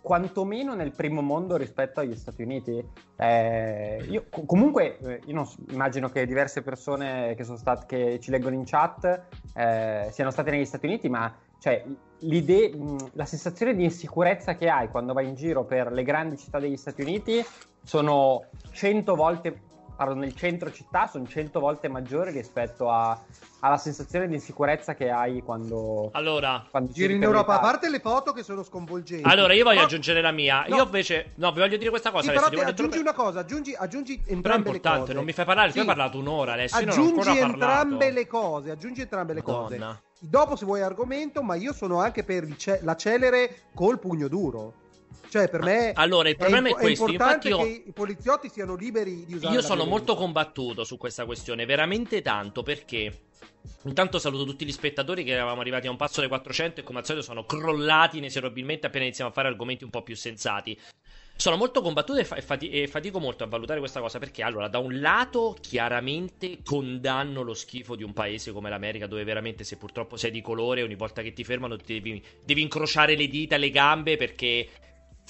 quantomeno nel primo mondo rispetto agli Stati Uniti. Eh, io, comunque, eh, io non, immagino che diverse persone che, state, che ci leggono in chat eh, siano state negli Stati Uniti, ma cioè, la sensazione di insicurezza che hai quando vai in giro per le grandi città degli Stati Uniti sono cento volte parlo nel centro città, sono cento volte maggiori rispetto a, alla sensazione di insicurezza che hai quando, allora, quando giri in Europa. A parte le foto che sono sconvolgenti. Allora, io voglio no, aggiungere la mia. No, io invece, no, vi voglio dire questa cosa. Sì, però te, aggiungi troppo... una cosa, aggiungi, aggiungi entrambe però è importante, le cose. non mi fai parlare, sì. tu hai parlato un'ora, Alessio. Aggiungi entrambe le cose, aggiungi entrambe le Madonna. cose. Dopo se vuoi argomento, ma io sono anche per ce- la celere col pugno duro. Cioè, per me allora, il problema è, è questo. È importante io... che i poliziotti siano liberi di usare Io sono molto combattuto su questa questione, veramente tanto, perché Intanto saluto tutti gli spettatori che eravamo arrivati a un passo dei 400 e come al solito sono crollati inesorabilmente appena iniziamo a fare argomenti un po' più sensati. Sono molto combattuto e, fa- fati- e, fatico molto a valutare questa cosa perché, allora, da un lato, chiaramente condanno lo schifo di un paese come l'America, dove veramente, se purtroppo sei di colore, ogni volta che ti fermano devi, devi incrociare le dita, le gambe perché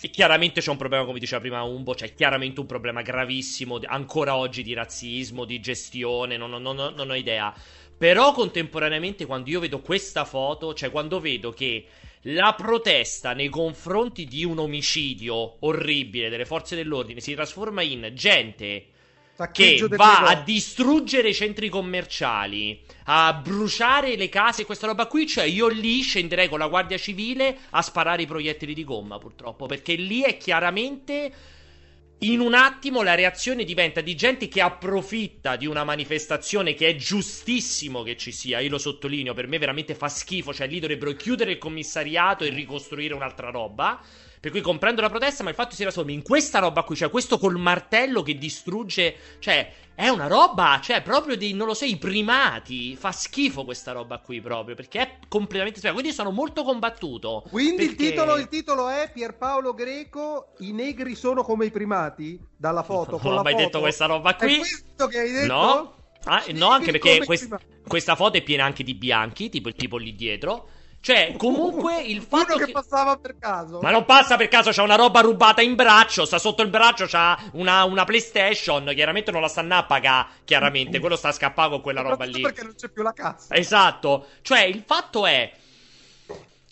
e chiaramente c'è un problema, come diceva prima Umbo, c'è chiaramente un problema gravissimo ancora oggi di razzismo, di gestione, non, non, non, non ho idea. Però contemporaneamente quando io vedo questa foto, cioè quando vedo che la protesta nei confronti di un omicidio orribile delle forze dell'ordine si trasforma in gente che va a distruggere i centri commerciali, a bruciare le case e questa roba qui, cioè io lì scenderei con la Guardia Civile a sparare i proiettili di gomma, purtroppo, perché lì è chiaramente in un attimo la reazione diventa di gente che approfitta di una manifestazione che è giustissimo che ci sia, io lo sottolineo, per me veramente fa schifo, cioè lì dovrebbero chiudere il commissariato e ricostruire un'altra roba. Per cui comprendo la protesta, ma il fatto si trasforma in questa roba qui, cioè questo col martello che distrugge, cioè è una roba, cioè proprio di, non lo so, i primati. Fa schifo questa roba qui proprio, perché è completamente spiega. Quindi sono molto combattuto. Quindi perché... il, titolo, il, titolo, è Pierpaolo Greco, i negri sono come i primati? Dalla foto. Non ho mai foto. detto questa roba qui. È questo che hai detto? No. Ah, no, anche perché quest- questa foto è piena anche di bianchi, tipo il tipo lì dietro. Cioè, comunque il fatto Uno che, che, passava per caso. Ma non passa per caso, c'ha una roba rubata in braccio, sta sotto il braccio, c'ha una, una PlayStation, chiaramente non la stanno a pagare, chiaramente, quello sta a scappare con quella roba lì. perché non c'è più la cassa. Esatto. Cioè, il fatto è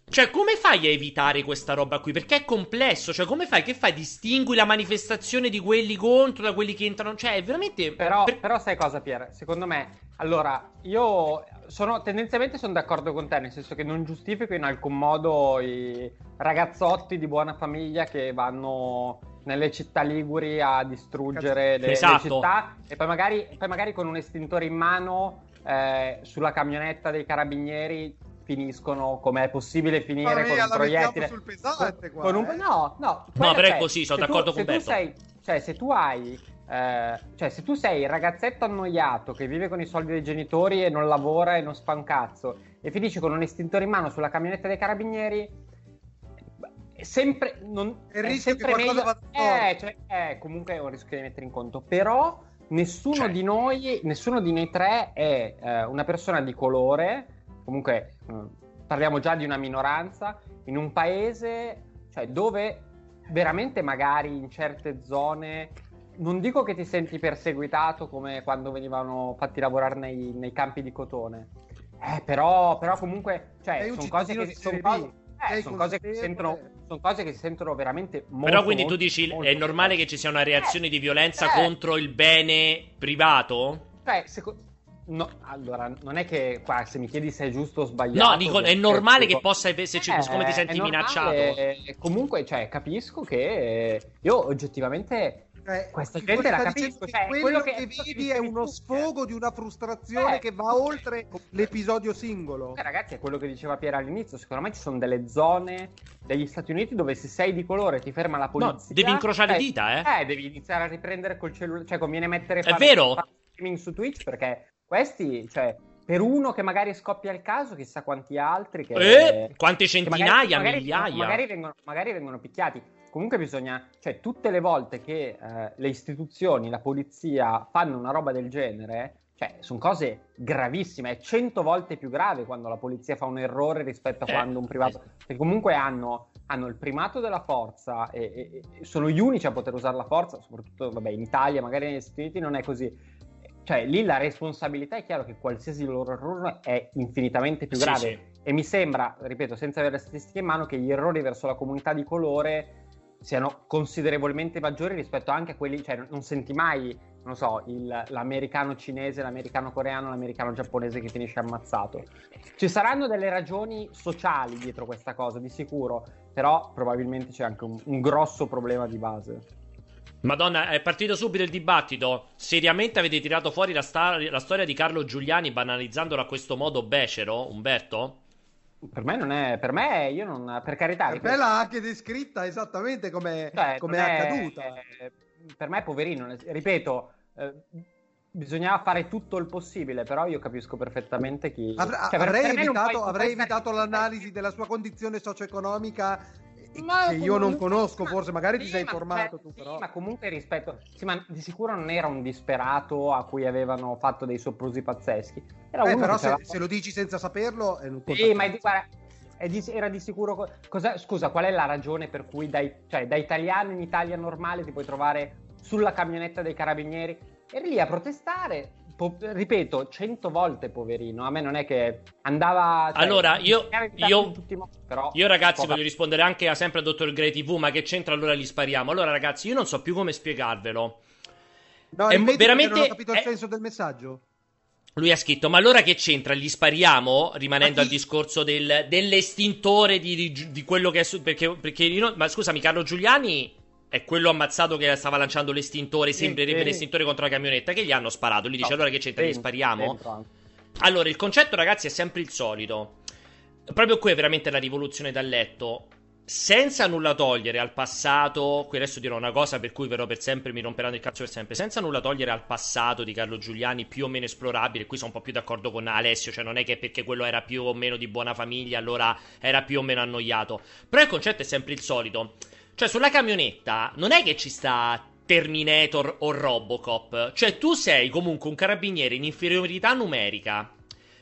cioè, come fai a evitare questa roba qui? Perché è complesso. Cioè, come fai? Che fai? Distingui la manifestazione di quelli contro da quelli che entrano? Cioè, è veramente. Però, per... però sai cosa, Pier? Secondo me, allora, io sono tendenzialmente sono d'accordo con te, nel senso che non giustifico in alcun modo i ragazzotti di buona famiglia che vanno nelle città liguri a distruggere le, esatto. le città e poi magari, poi magari, con un estintore in mano eh, sulla camionetta dei carabinieri finiscono come è possibile finire con un proiettile sul pesante qua, con un... eh? no no no però è così sono d'accordo tu, con te sei cioè se tu hai eh, cioè se tu sei il ragazzetto annoiato che vive con i soldi dei genitori e non lavora e non fa un cazzo e finisci con un estintore in mano sulla camionetta dei carabinieri è sempre non è, è sempre meglio va eh, cioè, è comunque un rischio da mettere in conto però nessuno cioè. di noi nessuno di noi tre è eh, una persona di colore comunque eh, parliamo già di una minoranza, in un paese cioè, dove veramente magari in certe zone, non dico che ti senti perseguitato come quando venivano fatti lavorare nei, nei campi di cotone, eh, però, però comunque cioè, sono cose che... Son cose, eh, sono cose che si sentono sono cose che si sentono veramente molto Però quindi molto, tu dici molto, è normale che ci sia una reazione eh, di violenza eh, contro il bene privato? Cioè, secondo No, allora, non è che qua se mi chiedi se è giusto o sbagliato. No, dico, è normale che possa, se ci, eh, siccome ti senti minacciato. Comunque, cioè, capisco che io oggettivamente eh, questa gente la capisco. Cioè, quello, quello che, che vedi è uno sfogo di una frustrazione eh, che va oltre l'episodio singolo. Eh, ragazzi, è quello che diceva Piera all'inizio. Secondo me ci sono delle zone degli Stati Uniti dove se sei di colore ti ferma la polizia. No, devi incrociare le dita, eh? Eh, devi iniziare a riprendere col cellulare. Cioè, conviene mettere. È vero? streaming su Twitch perché questi, cioè, per uno che magari scoppia il caso, chissà quanti altri. Che, eh, quante centinaia, magari, migliaia. Magari vengono, magari vengono, picchiati. Comunque bisogna, cioè, tutte le volte che eh, le istituzioni, la polizia fanno una roba del genere, cioè, sono cose gravissime, è cento volte più grave quando la polizia fa un errore rispetto a Eh, quando un privato... Perché comunque hanno, hanno il primato della forza e, e- e sono gli unici a poter usare la forza, soprattutto vabbè, in Italia, magari negli Stati Uniti non è così. Cioè, lì la responsabilità è chiaro che qualsiasi loro errore è infinitamente più Sì, grave. sì. E mi sembra, ripeto, senza avere le statistiche in mano, che gli errori verso la comunità di colore siano considerevolmente maggiori rispetto anche a quelli, cioè non senti mai, non so, il- l'americano cinese, l'americano coreano, l'americano giapponese che finisce ammazzato. Ci saranno delle ragioni sociali dietro questa cosa, di sicuro, però probabilmente c'è anche un, un grosso problema di base. Madonna, è partito subito il dibattito. Seriamente avete tirato fuori la, sta- la storia di Carlo Giuliani banalizzandola a questo modo becero, Umberto? Per me non è, per me io non, per carità, Per me l'ha anche descritta esattamente come Cioè, come è accaduta. per me, poverino, ripeto, eh, bisognava fare tutto il possibile, però io capisco perfettamente chi... Avre- cioè, per- avrei per evitato, avrei evitato l'analisi della sua condizione socio-economica Ma che io non conosco, ma- forse magari ti sì, sei ma- informato cioè, tu sì, però. ma comunque rispetto... Sì, ma di sicuro non era un disperato a cui avevano fatto dei soprusi pazzeschi. Era Eh, uno però se, se lo dici senza saperlo è un Sì, ma di, guarda, di- era di sicuro. co- cosa- scusa, qual è la ragione per cui da, cioè, da italiano in Italia normale ti puoi trovare sulla camionetta dei carabinieri? Eri lì a protestare. Po- ripeto, cento volte poverino. A me non è che andava. cioè, Allora, io- io- in tutti i modi, però, Io ragazzi poca- voglio rispondere anche a sempre al dottor Grey TV, ma che c'entra allora gli spariamo? Allora ragazzi, io non so più come spiegarvelo. No, è veramente- non ho capito il è- senso del messaggio. Lui ha scritto, ma allora che c'entra? Gli spariamo? Rimanendo Ma al discorso del- dell'estintore di, di- di quello che è su... Perché, perché io non- ma scusami, Carlo Giuliani è quello ammazzato che stava lanciando l'estintore, sembrerebbe l'estintore contro la camionetta, che gli hanno sparato. Lui dice, allora che c'entra? Gli spariamo? Allora, il concetto, ragazzi, è sempre il solito. Proprio qui è veramente la rivoluzione dal letto. Senza nulla togliere al passato, qui adesso dirò una cosa per cui però per sempre mi romperanno il cazzo per sempre. Senza nulla togliere al passato di Carlo Giuliani, più o meno esplorabile. Qui sono un po' più d'accordo con Alessio, cioè non è che perché quello era più o meno di buona famiglia, allora era più o meno annoiato. Però il concetto è sempre il solito. Cioè, sulla camionetta non è che ci sta Terminator o Robocop. Cioè, tu sei comunque un carabiniere in inferiorità numerica,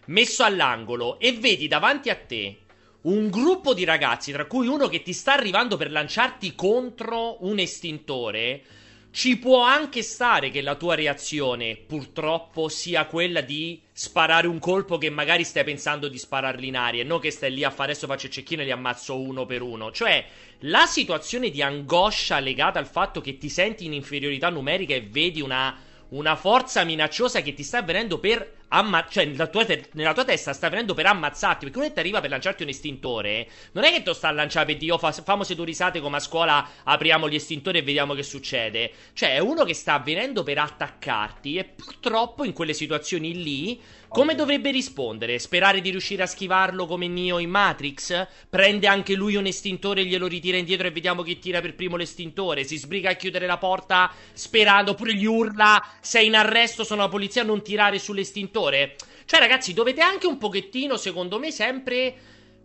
messo all'angolo, e vedi davanti a te un gruppo di ragazzi, tra cui uno che ti sta arrivando per lanciarti contro un estintore. Ci può anche stare che la tua reazione, purtroppo, sia quella di sparare un colpo che magari stai pensando di spararli in aria, e non che stai lì a fare adesso faccio il cecchino e li ammazzo uno per uno. Cioè, la situazione di angoscia legata al fatto che ti senti in inferiorità numerica e vedi una, una forza minacciosa che ti sta avvenendo per ammazzarti, cioè nella tua, te- nella tua testa sta avvenendo per ammazzarti, perché uno ti arriva per lanciarti un estintore, non è che lo sta a lanciare per Dio, fa, famo se tu risate come a scuola apriamo gli estintori e vediamo che succede. Cioè è uno che sta avvenendo per attaccarti e purtroppo in quelle situazioni lì come dovrebbe rispondere? Sperare di riuscire a schivarlo come Neo in Matrix? Prende anche lui un estintore e glielo ritira indietro e vediamo chi tira per primo l'estintore? Si sbriga a chiudere la porta sperando, oppure gli urla sei in arresto, sono la polizia, non tirare sull'estintore? Cioè ragazzi, dovete anche un pochettino, secondo me, sempre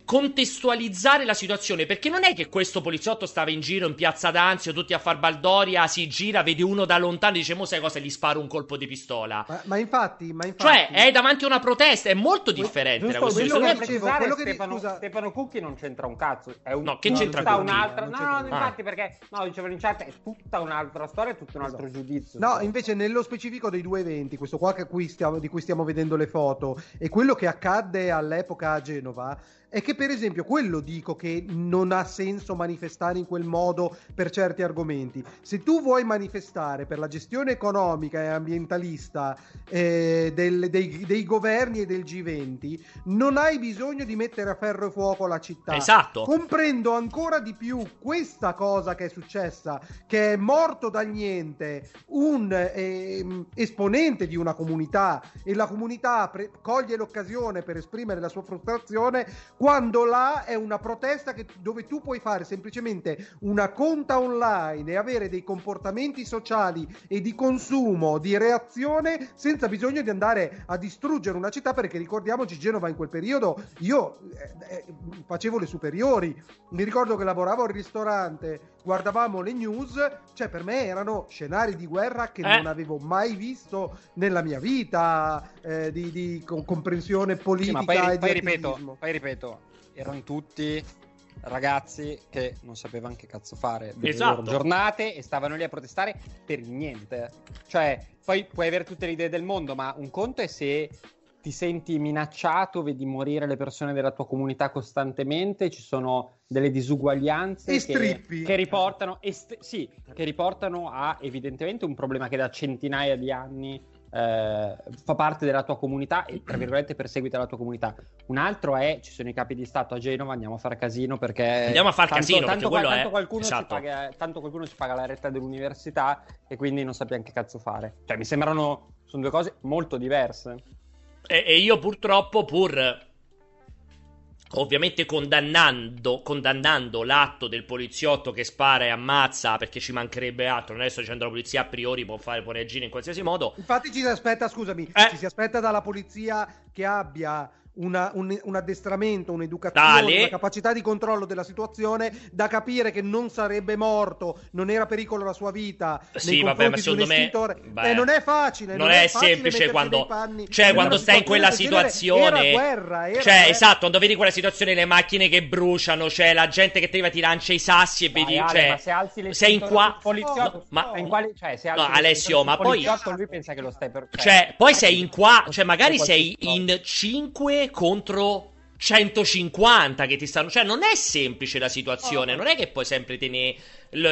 contestualizzare la situazione, perché non è che questo poliziotto stava in giro in piazza d'Anzio, tutti a far baldoria, si gira, vede uno da lontano e dice, mo sai cosa, gli sparo un colpo di pistola. Ma, ma infatti, ma infatti Cioè, è davanti a una protesta, è molto differente Giusto, quello quello che dicevo, quello che- Stefano, scusa. Stefano Cucchi non c'entra un cazzo. È un, No, che no, c'entra tutta un'altra. No, no, infatti, perché no, dicevano in chat, è tutta un'altra storia, è tutto un altro Esatto. giudizio. No, invece nello specifico dei due eventi, questo qua che qui stiamo- di cui stiamo vedendo le foto e quello che accadde all'epoca a Genova, è che per esempio quello dico che non ha senso manifestare in quel modo per certi argomenti. Se tu vuoi manifestare per la gestione economica e ambientalista eh, del- dei, dei governi e del G20, non hai bisogno di mettere a ferro e fuoco la città. Esatto. Comprendo ancora di più questa cosa che è successa, che è morto dal niente un ehm, esponente di una comunità e la comunità pre- coglie l'occasione per esprimere la sua frustrazione quando là è una protesta che- dove tu puoi fare semplicemente una conta online e avere dei comportamenti sociali e di consumo, di reazione senza bisogno di andare a distruggere una città perché ricordiamoci Genova in quel periodo io eh, eh, facevo le superiori. Mi ricordo che lavoravo al ristorante guardavamo le news, cioè per me erano scenari di guerra che Eh. non avevo mai visto nella mia vita, eh, di, di com- comprensione Sì, politica ma poi, e di poi ripeto, poi ripeto, erano tutti ragazzi che non sapevano che cazzo fare delle Esatto. loro giornate e stavano lì a protestare per niente. Cioè, poi puoi avere tutte le idee del mondo, ma un conto è se ti senti minacciato, vedi morire le persone della tua comunità costantemente, ci sono delle disuguaglianze E che, strippi. che riportano, est- sì, che riportano a evidentemente un problema che da centinaia di anni eh, fa parte della tua comunità e tra virgolette perseguita la tua comunità. Un altro è ci sono i capi di Stato a Genova, andiamo a fare casino perché Andiamo a far tanto- casino, tanto, quello tanto è- qualcuno esatto. paga, tanto qualcuno si paga la retta dell'università e quindi non sappiamo che cazzo fare. Cioè mi sembrano sono due cose molto diverse. E, e io purtroppo, pur ovviamente condannando, condannando l'atto del poliziotto che spara e ammazza, perché ci mancherebbe altro, non è sto dicendo la polizia a priori può fare, può reagire in qualsiasi modo. Infatti ci si aspetta, scusami, Eh. ci si aspetta dalla polizia che abbia una- un, un addestramento, un'educazione, Tale. una capacità di controllo della situazione da capire che non sarebbe morto, non era pericolo la sua vita. Sì, nei vabbè, ma secondo me- estintore. beh, Eh, non è facile. non è facile semplice quando- cioè, quando stai in quella situazione Era guerra, era Cioè, guerra. esatto, quando vedi quella situazione, le macchine che bruciano, c'è la gente che ti arriva, ti lancia i sassi e Dai, vedi, Ale, cioè, ma se alzi le sei in qua... poliziotto, No, ma- in quale, cioè, se alzi No, le Alessio, ma poi- lui pensa che lo stai per Cioè, poi sei in qua, cioè magari sei in 5 contro 150 che ti stanno... Cioè, non è semplice la situazione, non è che puoi sempre tenere...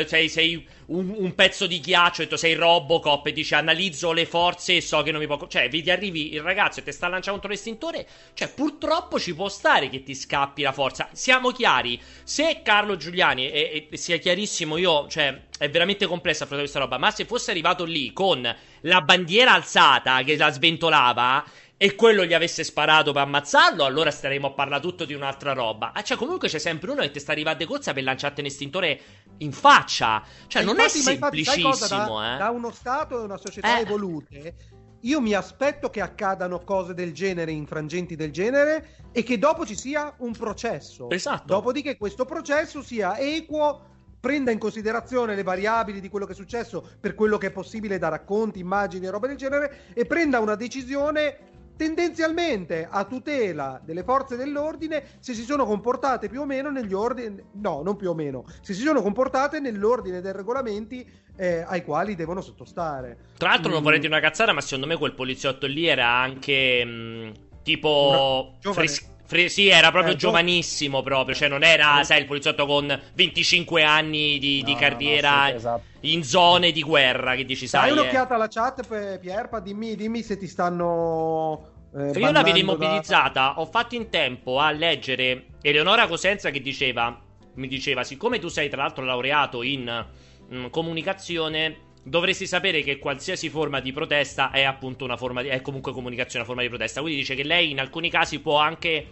Sei, sei un, un pezzo di ghiaccio, hai detto, sei Robocop e dici analizzo le forze e so che non mi può... Cioè, vedi arrivi il ragazzo e ti sta lanciando contro l'estintore, cioè purtroppo ci può stare che ti scappi la forza. Siamo chiari, se Carlo Giuliani, e, e sia chiarissimo, io, cioè, è veramente complessa affrontare questa roba, ma se fosse arrivato lì con la bandiera alzata che la sventolava e quello gli avesse sparato per ammazzarlo, allora staremo a parlare tutto di un'altra roba. Ah, cioè, comunque c'è sempre uno che ti sta arrivando di corsa per lanciarti un estintore in faccia. Cioè, non Infatti- è ma infatti, semplicissimo, da, eh. da uno Stato e una società Eh. evolute, io mi aspetto che accadano cose del genere, infrangenti del genere, e che dopo ci sia un processo. Esatto. Dopodiché questo processo sia equo, prenda in considerazione le variabili di quello che è successo per quello che è possibile da racconti, immagini e roba del genere, e prenda una decisione tendenzialmente a tutela delle forze dell'ordine se si sono comportate più o meno negli ordini no non più o meno se si sono comportate nell'ordine dei regolamenti eh, ai quali devono sottostare Tra l'altro, non Mm. vorrei dire una cazzata, ma secondo me quel poliziotto lì era anche mh, tipo. Una- giovane. fres- fre- sì, era proprio Eh, gio- giovanissimo, proprio. Cioè, non era, sai, il poliziotto con 25 anni di, di No, no, carriera no, sì, esatto. in zone di guerra. Che dici, sai. dai eh. un'occhiata alla chat Pierpa dimmi, dimmi se ti stanno eh, io l'avevo bannando immobilizzata, ho fatto in tempo a leggere Eleonora Cosenza che diceva, mi diceva, siccome tu sei tra l'altro laureato in mm, comunicazione, dovresti sapere che qualsiasi forma di protesta è appunto una forma di, è comunque comunicazione, una forma di protesta. Quindi dice che lei in alcuni casi può anche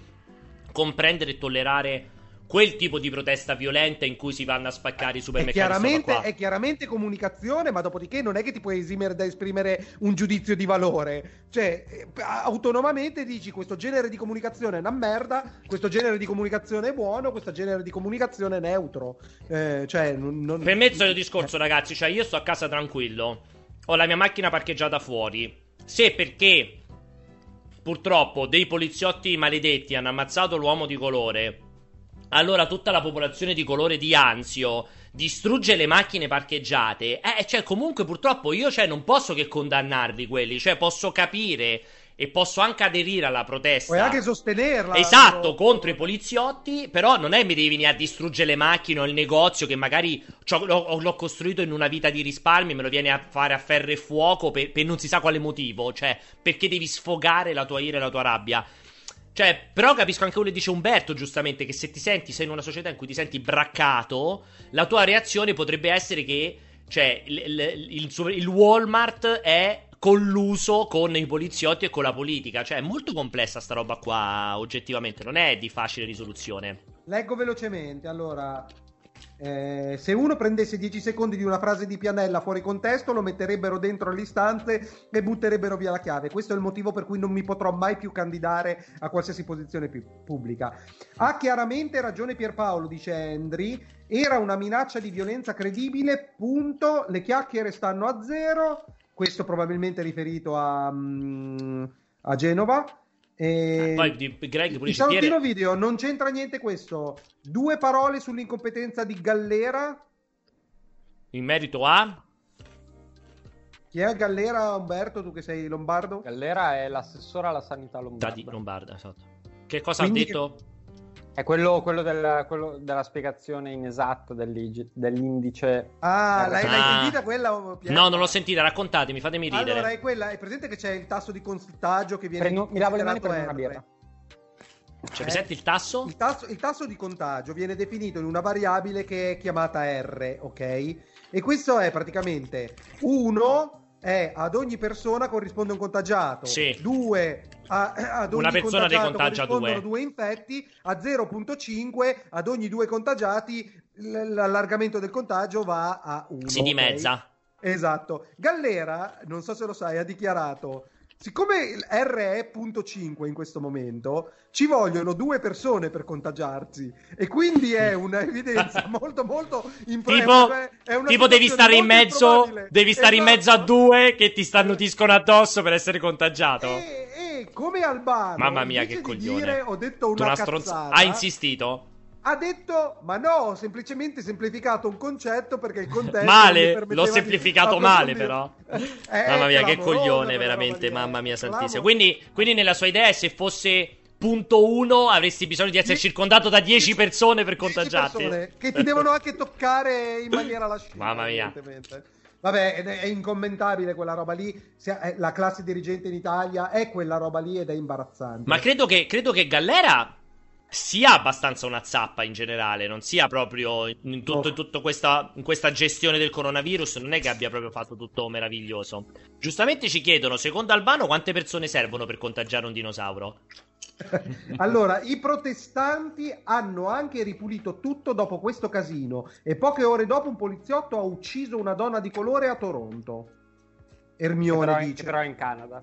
comprendere e tollerare quel tipo di protesta violenta in cui si vanno a spaccare i È supermercati. chiaramente, roba qua. è chiaramente comunicazione, ma dopodiché non è che ti puoi esimere da esprimere un giudizio di valore. Cioè, eh, autonomamente dici questo genere di comunicazione è una merda, questo genere di comunicazione è buono, questo genere di comunicazione è neutro. Eh, cioè, non, Per me è il solito discorso, ragazzi. Cioè, io sto a casa tranquillo. Ho la mia macchina parcheggiata fuori. Se perché purtroppo dei poliziotti maledetti hanno ammazzato l'uomo di colore, allora tutta la popolazione di colore di Anzio distrugge le macchine parcheggiate. Eh, cioè, comunque, purtroppo io, cioè, non posso che condannarli quelli. Cioè, posso capire e posso anche aderire alla protesta. Puoi anche sostenerla. Esatto, però- contro i poliziotti, però non è mi devi venire a distruggere le macchine o il negozio che magari l'ho, l'ho costruito in una vita di risparmi, me lo vieni a fare a ferro e fuoco per, per non si sa quale motivo, cioè perché devi sfogare la tua ira e la tua rabbia. Cioè, però capisco anche quello che dice Umberto, giustamente, che se ti senti, sei in una società in cui ti senti braccato, la tua reazione potrebbe essere che, cioè, il, il- il Walmart è colluso con i poliziotti e con la politica. Cioè, è molto complessa sta roba qua, oggettivamente, non è di facile risoluzione. Leggo velocemente. Allora, Eh, se uno prendesse 10 secondi di una frase di Pianella fuori contesto, lo metterebbero dentro all'istante e butterebbero via la chiave. Questo è il motivo per cui non mi potrò mai più candidare a qualsiasi posizione pubblica. Ha chiaramente ragione Pierpaolo, dice Andri. Era una minaccia di violenza credibile, punto. Le chiacchiere stanno a zero. Questo probabilmente riferito a, mm, a Genova. E... Poi di Greg pure salutino video non c'entra niente questo. Due parole sull'incompetenza di Gallera. in merito a Chi è Gallera, Umberto? Tu che sei lombardo? Gallera è l'assessore alla sanità lombarda. da di Lombarda, esatto. Che cosa Quindi ha detto? È quello, quello del- quello della spiegazione inesatta dell'indice. Ah, l'hai, l'hai Ah. sentita quella? Piero? No, non l'ho sentita, raccontatemi, fatemi ridere. Allora, è quella. È presente che c'è il tasso di contagio che viene. Prendo- mi lavo le mani per una birra. Cioè, eh, presente il tasso? Il tasso, il tasso di contagio viene definito in una variabile che è chiamata R, ok? E questo è praticamente 1 è ad ogni persona corrisponde un contagiato, Sì. 2 ad ogni Una persona ne contagia due. due infetti, a 0.5 ad ogni due contagiati l- l'allargamento del contagio va a 1. Si dimezza. Esatto. Gallera, non so se lo sai, ha dichiarato Siccome il R è punto 5 in questo momento, ci vogliono due persone per contagiarsi e quindi è un'evidenza molto molto improbabile. Tipo, tipo devi stare in mezzo, devi stare in mezzo a due che ti starnutiscono addosso per essere contagiato. E, e come Albano, Mamma mia, che coglione. dire, ho detto una, una stronza- cazzata, Ha insistito? Ha detto, ma no, ho semplicemente semplificato un concetto perché il contesto Male, l'ho semplificato male però. Eh, mamma mia, che coglione, veramente, mamma mia santissima. Quindi, quindi nella sua idea, se fosse punto uno, avresti bisogno di essere Sì. circondato da 10 persone per 10 contagiarti. persone che ti devono anche toccare in maniera lasciva. Mamma mia. Vabbè, è, incommentabile quella roba lì. Eh, La classe dirigente in Italia è quella roba lì ed è imbarazzante. Ma credo che, credo che Gallera sia abbastanza una zappa in generale, non sia proprio in, tutto, in tutta questa, in questa gestione del coronavirus, non è che abbia proprio fatto tutto meraviglioso. Giustamente ci chiedono, secondo Albano, quante persone servono per contagiare un dinosauro? allora, i protestanti hanno anche ripulito tutto dopo questo casino e poche ore dopo un poliziotto ha ucciso una donna di colore a Toronto. Che Ermione però, dice. che però è in Canada.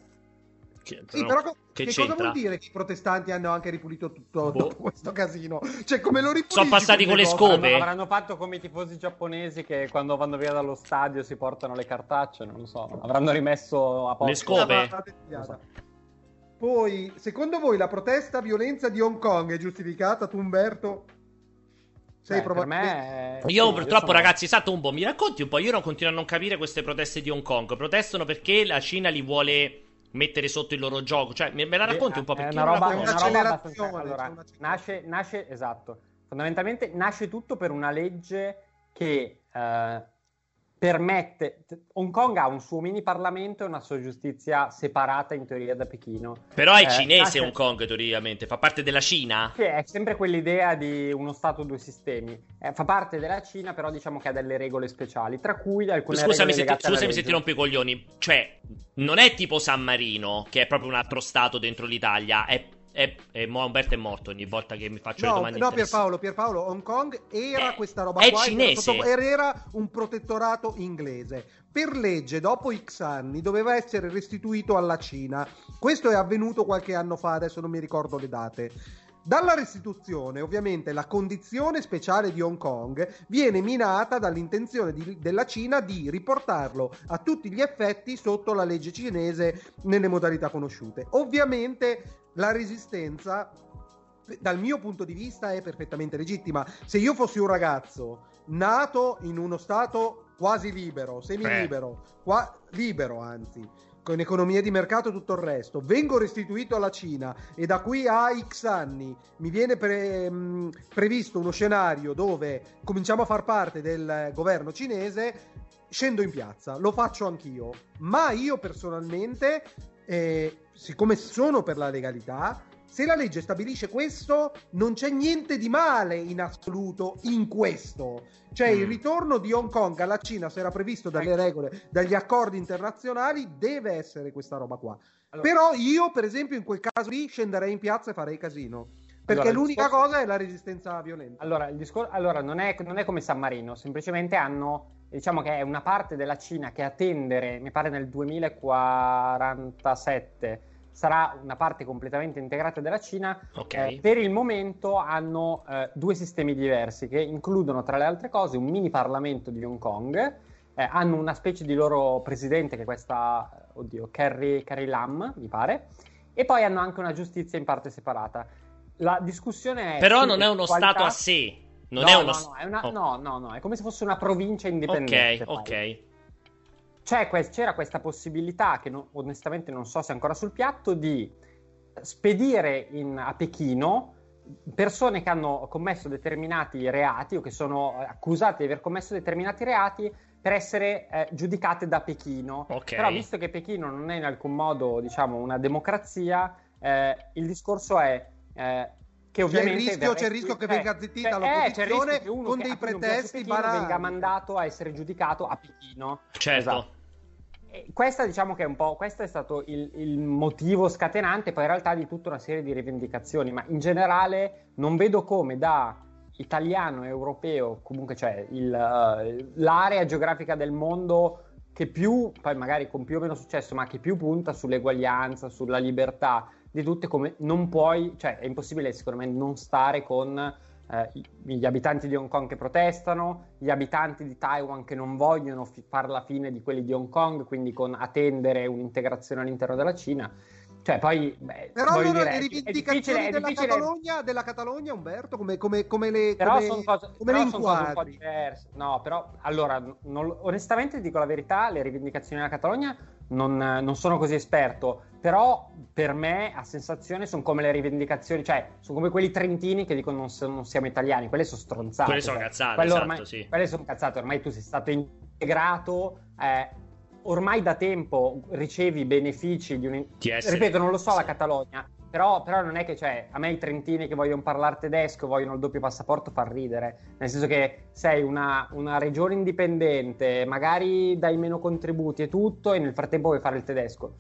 Che, Sì, però co- che che, cosa vuol dire che i protestanti hanno anche ripulito tutto Boh. dopo questo casino? Cioè, come lo ripulisci? Sono passati con le scope. Avranno, avranno fatto come i tifosi giapponesi che quando vanno via dallo stadio si portano le cartacce, non lo so. Avranno rimesso a posto. Le scope. Dettagliata. Poi, secondo voi la protesta violenza di Hong Kong è giustificata? Tu, Umberto? Sei Beh, per probabilmente... me è- Io sì, purtroppo, sono- ragazzi, Satombo, mi racconti un po'? Io non continuo a non capire queste proteste di Hong Kong. Protestano perché la Cina li vuole mettere sotto il loro gioco. Cioè, me, me la racconti un po' È perché una non la roba, è una roba abbastanza- allora, nasce, nasce, esatto, fondamentalmente nasce tutto per una legge che eh, permette, Hong Kong ha un suo mini parlamento e una sua giustizia separata in teoria da Pechino. Però è Eh, cinese Hong Kong, teoricamente. Fa parte della Cina? Che è sempre quell'idea di uno Stato due sistemi. Eh, fa parte della Cina, però diciamo che ha delle regole speciali, tra cui alcune Scusami, regole se ti, scusami se ti rompo i coglioni. Cioè, non è tipo San Marino, che è proprio un altro stato dentro l'Italia. È, è, è- mo- Umberto è morto ogni volta che mi faccio le No, domande no. Pierpaolo, Pierpaolo, Hong Kong era Eh, questa roba è qua, cinese. Era, era un protettorato inglese. Per legge, dopo X anni, doveva essere restituito alla Cina. Questo è avvenuto qualche anno fa, adesso non mi ricordo le date. Dalla restituzione, ovviamente, la condizione speciale di Hong Kong viene minata dall'intenzione di- della Cina di riportarlo a tutti gli effetti sotto la legge cinese nelle modalità conosciute. Ovviamente la resistenza, dal mio punto di vista, è perfettamente legittima. Se io fossi un ragazzo nato in uno stato quasi libero, semi-libero, qua- libero anzi, con economia di mercato e tutto il resto, vengo restituito alla Cina e da qui a X anni mi viene pre- mh, previsto uno scenario dove cominciamo a far parte del governo cinese, scendo in piazza, lo faccio anch'io, ma io personalmente, eh, siccome sono per la legalità, se la legge stabilisce questo, non c'è niente di male in assoluto in questo. Cioè, il Mm. ritorno di Hong Kong alla Cina, se era previsto dalle regole, dagli accordi internazionali, deve essere questa roba qua. Allora- Però io, per esempio, in quel caso lì scenderei in piazza e farei casino. Perché Allora, l'unica discorso- cosa è la resistenza violenta. Allora, il discor- allora, non, è, non è come San Marino, semplicemente hanno, diciamo che è una parte della Cina che a tendere, mi pare nel 2047, sarà una parte completamente integrata della Cina. Ok. Eh, per il momento hanno eh, due sistemi diversi che includono, tra le altre cose, un mini Parlamento di Hong Kong. eh, hanno una specie di loro presidente che è questa, oddio, Carrie, Carrie Lam, mi pare. E poi hanno anche una giustizia in parte separata. La discussione è. Però non è uno qualità- stato a sé. Non no, è uno no, no, è una- oh. no, no, no, è come se fosse una provincia indipendente. Ok, poi. ok. C'è que- c'era questa possibilità, che no- onestamente non so se è ancora sul piatto, di spedire in- a Pechino persone che hanno commesso determinati reati o che sono accusate di aver commesso determinati reati per essere eh, giudicate da Pechino. Ok. Però visto che Pechino non è in alcun modo, diciamo, una democrazia, eh, il discorso è eh, che C'è il ovviamente rischio- c'è il rischio che venga zittita cioè, l'opposizione eh, c'è il rischio che uno con dei pretesti banali. venga mandato a essere giudicato a Pechino. Certo. Esatto. E questa diciamo che è un po' questo è stato il, il motivo scatenante poi in realtà di tutta una serie di rivendicazioni, ma in generale non vedo come da italiano e europeo, comunque cioè il, eh, l'area geografica del mondo che più, poi magari con più o meno successo, ma che più punta sull'eguaglianza, sulla libertà di tutte, come non puoi, cioè è impossibile me non stare con eh, gli abitanti di Hong Kong che protestano, gli abitanti di Taiwan che non vogliono fi- far la fine di quelli di Hong Kong, quindi con attendere un'integrazione all'interno della Cina. Cioè, poi, beh, Però allora dire, le rivendicazioni difficile- è della, difficile- Catalogna, della Catalogna, Umberto, come, come, come le, però come, sono cose, come però le sono cose un po' diverse. No, però allora, non- onestamente dico la verità, le rivendicazioni della Catalogna non, non sono così esperto, però per me a sensazione sono come le rivendicazioni, cioè sono come quelli trentini che dicono non, non siamo italiani, quelle sono stronzate. Quelle sono cioè, cazzate, quello esatto, ormai- sì. Quelle sono cazzate, ormai tu sei stato integrato, eh, ormai da tempo ricevi benefici di un... Essere- Ripeto, non lo so la. Catalogna, però, però non è che cioè, a me i trentini che vogliono parlare tedesco, vogliono il doppio passaporto, fa ridere. Nel senso che sei una, una regione indipendente, magari dai meno contributi e tutto, e nel frattempo vuoi fare il tedesco.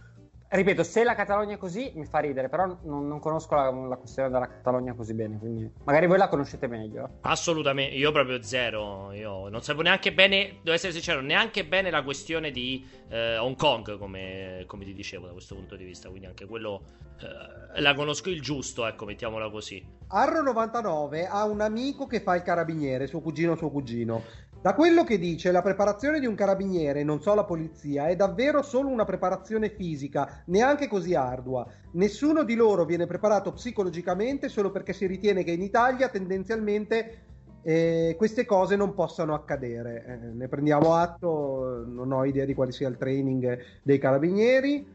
Ripeto, se la Catalogna è così mi fa ridere, però non, non conosco la, la questione della Catalogna così bene, quindi magari voi la conoscete meglio. Assolutamente, io proprio zero. Io non sapevo neanche bene, devo essere sincero, neanche bene la questione di eh, Hong Kong, come, come ti dicevo da questo punto di vista. Quindi anche quello eh, la conosco il giusto, ecco, mettiamola così. Arro99 ha un amico che fa il carabiniere, suo cugino suo cugino. Da quello che dice, la preparazione di un carabiniere, non so la polizia, è davvero solo una preparazione fisica, neanche così ardua. Nessuno di loro viene preparato psicologicamente solo perché si ritiene che in Italia tendenzialmente eh, queste cose non possano accadere. Eh, ne prendiamo atto, non ho idea di quale sia il training dei carabinieri.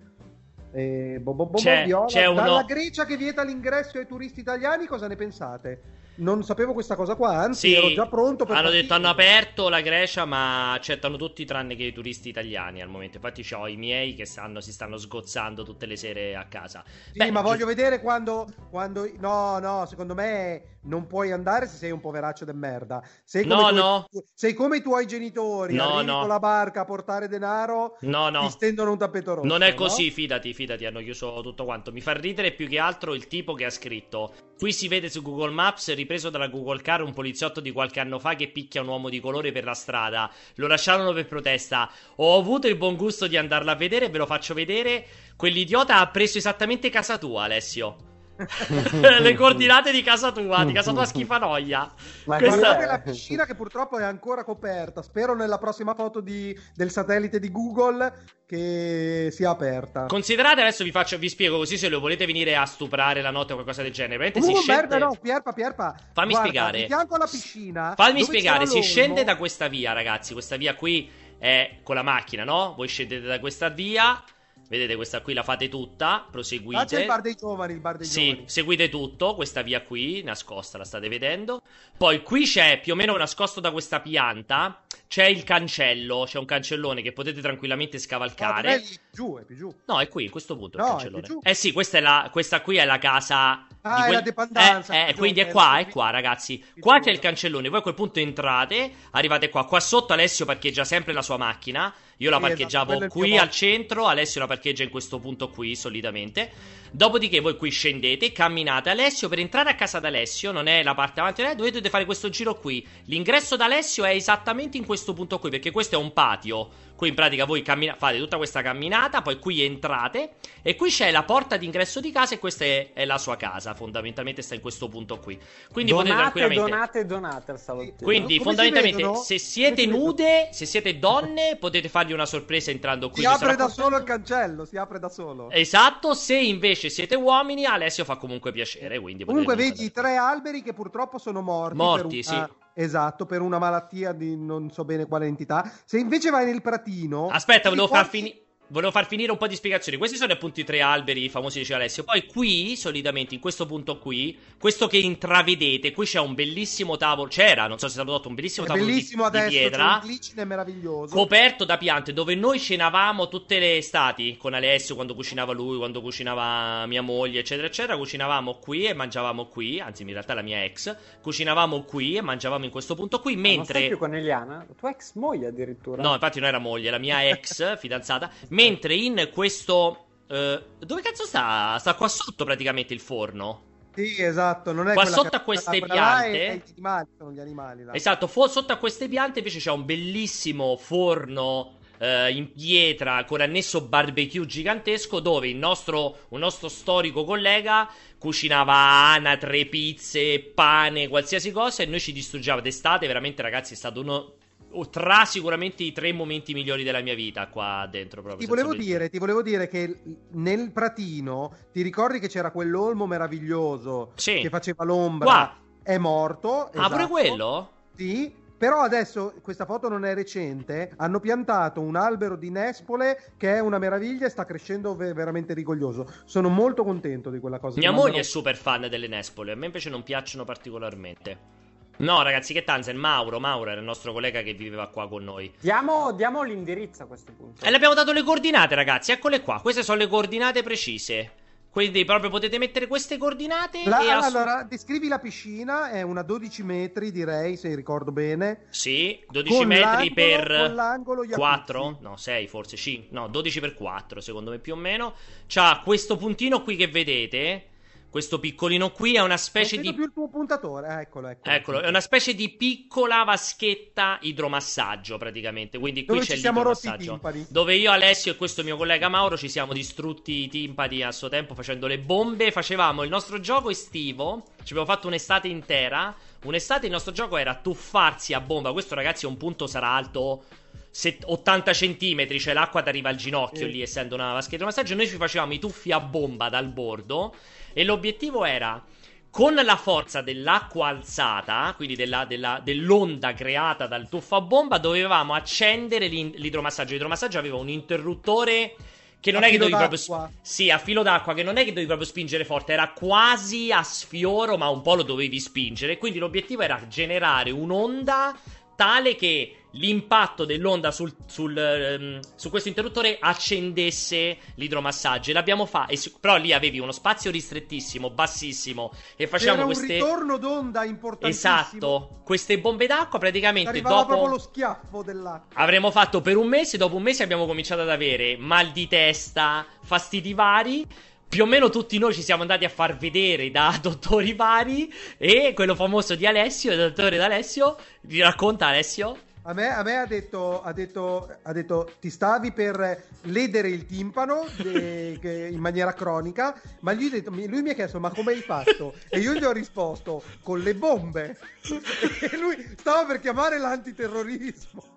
Eh, bo- bo- bo- C'è- c'è uno- Dalla Grecia che vieta l'ingresso ai turisti italiani, cosa ne pensate? Non sapevo questa cosa qua, anzi Sì, ero già pronto per hanno partire. detto hanno aperto la Grecia, ma accettano tutti tranne che i turisti italiani al momento. Infatti, ho i miei che stanno, si stanno sgozzando tutte le sere a casa. Sì, Beh, ma voglio vedere quando, quando... No, no, secondo me non puoi andare se sei un poveraccio de merda. Sei come, No, tuoi- no. sei come i tuoi genitori, No, no. con la barca a portare denaro, No, no. ti stendono un tappeto rosso. Non è no? così, fidati, fidati, hanno chiuso tutto quanto. Mi fa ridere più che altro il tipo che ha scritto. Qui si vede su Google Maps, ripreso dalla Google Car, un poliziotto di qualche anno fa che picchia un uomo di colore per la strada. Lo lasciarono per protesta. Ho avuto il buon gusto di andarla a vedere, ve lo faccio vedere. Quell'idiota ha preso esattamente casa tua, Alessio. Le coordinate di casa tua, di casa tua schifanoia. Ma Questa- Guardate la piscina che purtroppo è ancora coperta. Spero nella prossima foto di- del satellite di Google che sia aperta. Considerate, adesso vi, faccio, vi spiego così se lo volete venire a stuprare la notte o qualcosa del genere. Veramente si scende... merda, no, Pierpa, Pierpa. Fammi guarda, spiegare. Di fianco alla piscina. Fammi spiegare, si scende da questa via, ragazzi. Questa via qui è con la macchina, no? Voi scendete da questa via. Vedete, questa qui la fate tutta. Ah, c'è il Proseguite. bar dei giovani, il bar dei Sì, giovani. seguite tutto, questa via qui, nascosta, la state vedendo. Poi qui c'è più o meno nascosto da questa pianta, c'è il cancello, c'è un cancellone che potete tranquillamente scavalcare. non è giù, è più giù. No, è qui, in questo punto No, il cancellone. Eh sì, questa, è la, questa qui è la casa Ah, di è quel- la dependenza. Eh, eh, quindi è qua, è qua, ragazzi. Qua c'è il cancellone. Voi a quel punto entrate, arrivate qua. Qua sotto Alessio parcheggia sempre la sua macchina. Io la esatto, parcheggiavo il qui al centro, Alessio la parcheggia in questo punto qui, solitamente. Dopodiché voi qui scendete, camminate. Alessio, per entrare a casa d'Alessio, non è la parte avanti, dovete fare questo giro qui. L'ingresso d'Alessio è esattamente in questo punto qui, perché questo è un patio. Qui in pratica voi cammina- fate tutta questa camminata, poi qui entrate e qui c'è la porta d'ingresso di casa e questa è, è la sua casa, fondamentalmente sta in questo punto qui. Quindi potete donate, tranquillamente... donate, donate al salottino. Quindi Come fondamentalmente se siete Come si vedono? nude, se siete donne, potete fargli una sorpresa entrando qui. Si apre da contento. solo il cancello, si apre da solo. Esatto, se invece siete uomini, Alessio fa comunque piacere. Quindi Comunque vedi i tre alberi che purtroppo sono morti. Morti, per una- Esatto, per una malattia di non so bene quale entità. Se invece vai nel pratino... Aspetta, volevo far, ricordi- fini- volevo far finire un po' di spiegazioni. Questi sono appunto i tre alberi famosi, diceva Alessio. Poi qui, solitamente, in questo punto qui, questo che intravedete, qui c'è un bellissimo tavolo. C'era, non so se è stato dato un bellissimo È tavolo di- bellissimo di, adesso, c'è pietra. glicine meraviglioso. Coperto da piante dove noi cenavamo tutte le estati con Alessio quando cucinava lui, quando cucinava mia moglie, eccetera, eccetera. Cucinavamo qui e mangiavamo qui, anzi, in realtà la mia ex. Cucinavamo qui e mangiavamo in questo punto qui. Ah, Non sei Mentre più con Eliana? Tua ex moglie addirittura. No, infatti non era moglie, la mia ex fidanzata. Mentre in questo. eh, dove cazzo sta? Sta qua sotto praticamente il forno. Sì, esatto, non è Qua sotto a queste là è- piante- è gli animali, sono gli animali là. Esatto, fo- sotto a queste piante invece c'è un bellissimo forno. eh, in pietra con annesso barbecue gigantesco dove il nostro, un nostro storico collega cucinava anatre, pizze, pane, qualsiasi cosa e noi ci distruggiamo d'estate. Veramente, ragazzi, è stato uno o tra sicuramente i tre momenti migliori della mia vita qua dentro. Proprio, Ti volevo, dire, ti volevo dire che nel pratino ti ricordi che c'era quell'olmo meraviglioso Sì. che faceva l'ombra? Qua. È morto. Ah, pure esatto. quello? Sì. Però adesso questa foto non è recente. Hanno piantato un albero di nespole che è una meraviglia e sta crescendo ve- veramente rigoglioso. Sono molto contento di quella cosa. Mia moglie è super fan delle Nespole. A me invece non piacciono particolarmente. No, ragazzi, che Tanzen? Mauro, Mauro era il nostro collega che viveva qua con noi. Diamo, diamo l'indirizzo a questo punto. E le abbiamo dato le coordinate, ragazzi. Eccole qua. Queste sono le coordinate precise. Quindi proprio potete mettere queste coordinate La- e ass- allora, descrivi la piscina, è una 12 metri direi, se ricordo bene. Sì, 12 Con metri per con l'angolo jacuzzi. 4, no 6 forse, 5, no 12 per 4 secondo me più o meno. C'ha questo puntino qui che vedete, questo piccolino qui è una specie non di... più il tuo puntatore, ah, eccolo, eccolo. Eccolo, è una specie di piccola vaschetta idromassaggio praticamente, quindi qui Dove c'è ci siamo rotti i timpani. Dove io, Alessio e questo mio collega Mauro ci siamo distrutti i timpani a suo tempo facendo le bombe. Facevamo il nostro gioco estivo. Ci abbiamo fatto un'estate intera. Un'estate il nostro gioco era tuffarsi a bomba. Questo, ragazzi, a un punto sarà alto. set- 80 centimetri, cioè l'acqua ti arriva al ginocchio Sì. lì, essendo una vaschetta di massaggio. Noi ci facevamo i tuffi a bomba dal bordo. E l'obiettivo era con la forza dell'acqua alzata, quindi della- della- dell'onda creata dal tuffo a bomba, dovevamo accendere l'idromassaggio. L'idromassaggio aveva un interruttore che non A è che dovevi proprio. d'acqua. sp- sì, a filo d'acqua, che non è che dovevi proprio spingere forte, era quasi a sfioro, ma un po' lo dovevi spingere. Quindi l'obiettivo era generare un'onda tale che l'impatto dell'onda sul, sul, ehm, su questo interruttore accendesse l'idromassaggio. E l'abbiamo fatto. Però lì avevi uno spazio ristrettissimo, bassissimo. E facciamo C'era un queste. ritorno d'onda importantissimo. Esatto, queste bombe d'acqua praticamente Arrivava dopo. proprio lo schiaffo dell'acqua. Avremo fatto per un mese, dopo un mese abbiamo cominciato ad avere mal di testa, fastidi vari. Più o meno tutti noi ci siamo andati a far vedere da dottori vari. E quello famoso di Alessio, il dottore d'Alessio, vi racconta Alessio? A me, a me ha, detto, ha, detto, ha detto ti stavi per ledere il timpano de- che- in maniera cronica, ma detto- lui mi ha chiesto ma come hai fatto? E io gli ho risposto con le bombe. e lui stava per chiamare l'antiterrorismo.